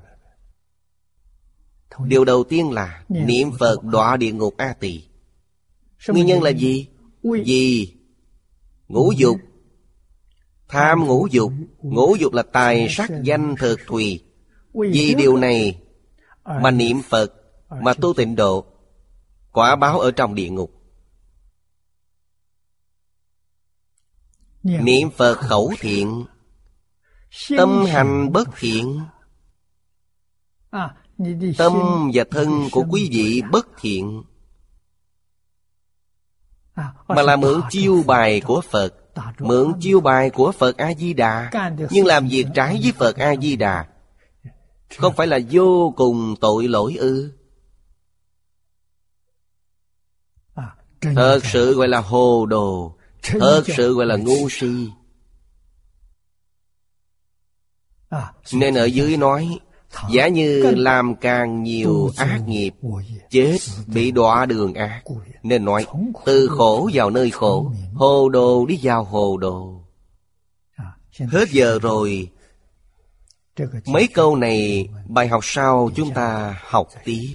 Speaker 1: Điều đầu tiên là Niệm Phật đọa địa ngục A Tỳ. Nguyên nhân là gì? Vì ngũ dục. Tham ngũ dục. Ngũ dục là tài sắc danh thực thùy. Vì điều này Mà niệm Phật Mà tu tịnh độ Quả báo ở trong địa ngục Niệm Phật khẩu thiện Tâm hành bất thiện. Tâm và thân của quý vị bất thiện. Mà là mượn chiêu bài của Phật. Mượn chiêu bài của Phật A-di-đà. Nhưng làm việc trái với Phật A-di-đà. Không phải là vô cùng tội lỗi ư? Thật sự gọi là hồ đồ Thật sự gọi là ngu si. Nên ở dưới nói Giả như làm càng nhiều ác nghiệp Chết bị đọa đường ác. Nên nói Từ khổ vào nơi khổ Hồ đồ đi vào hồ đồ. Hết giờ rồi. Mấy câu này Bài học sau chúng ta học tiếp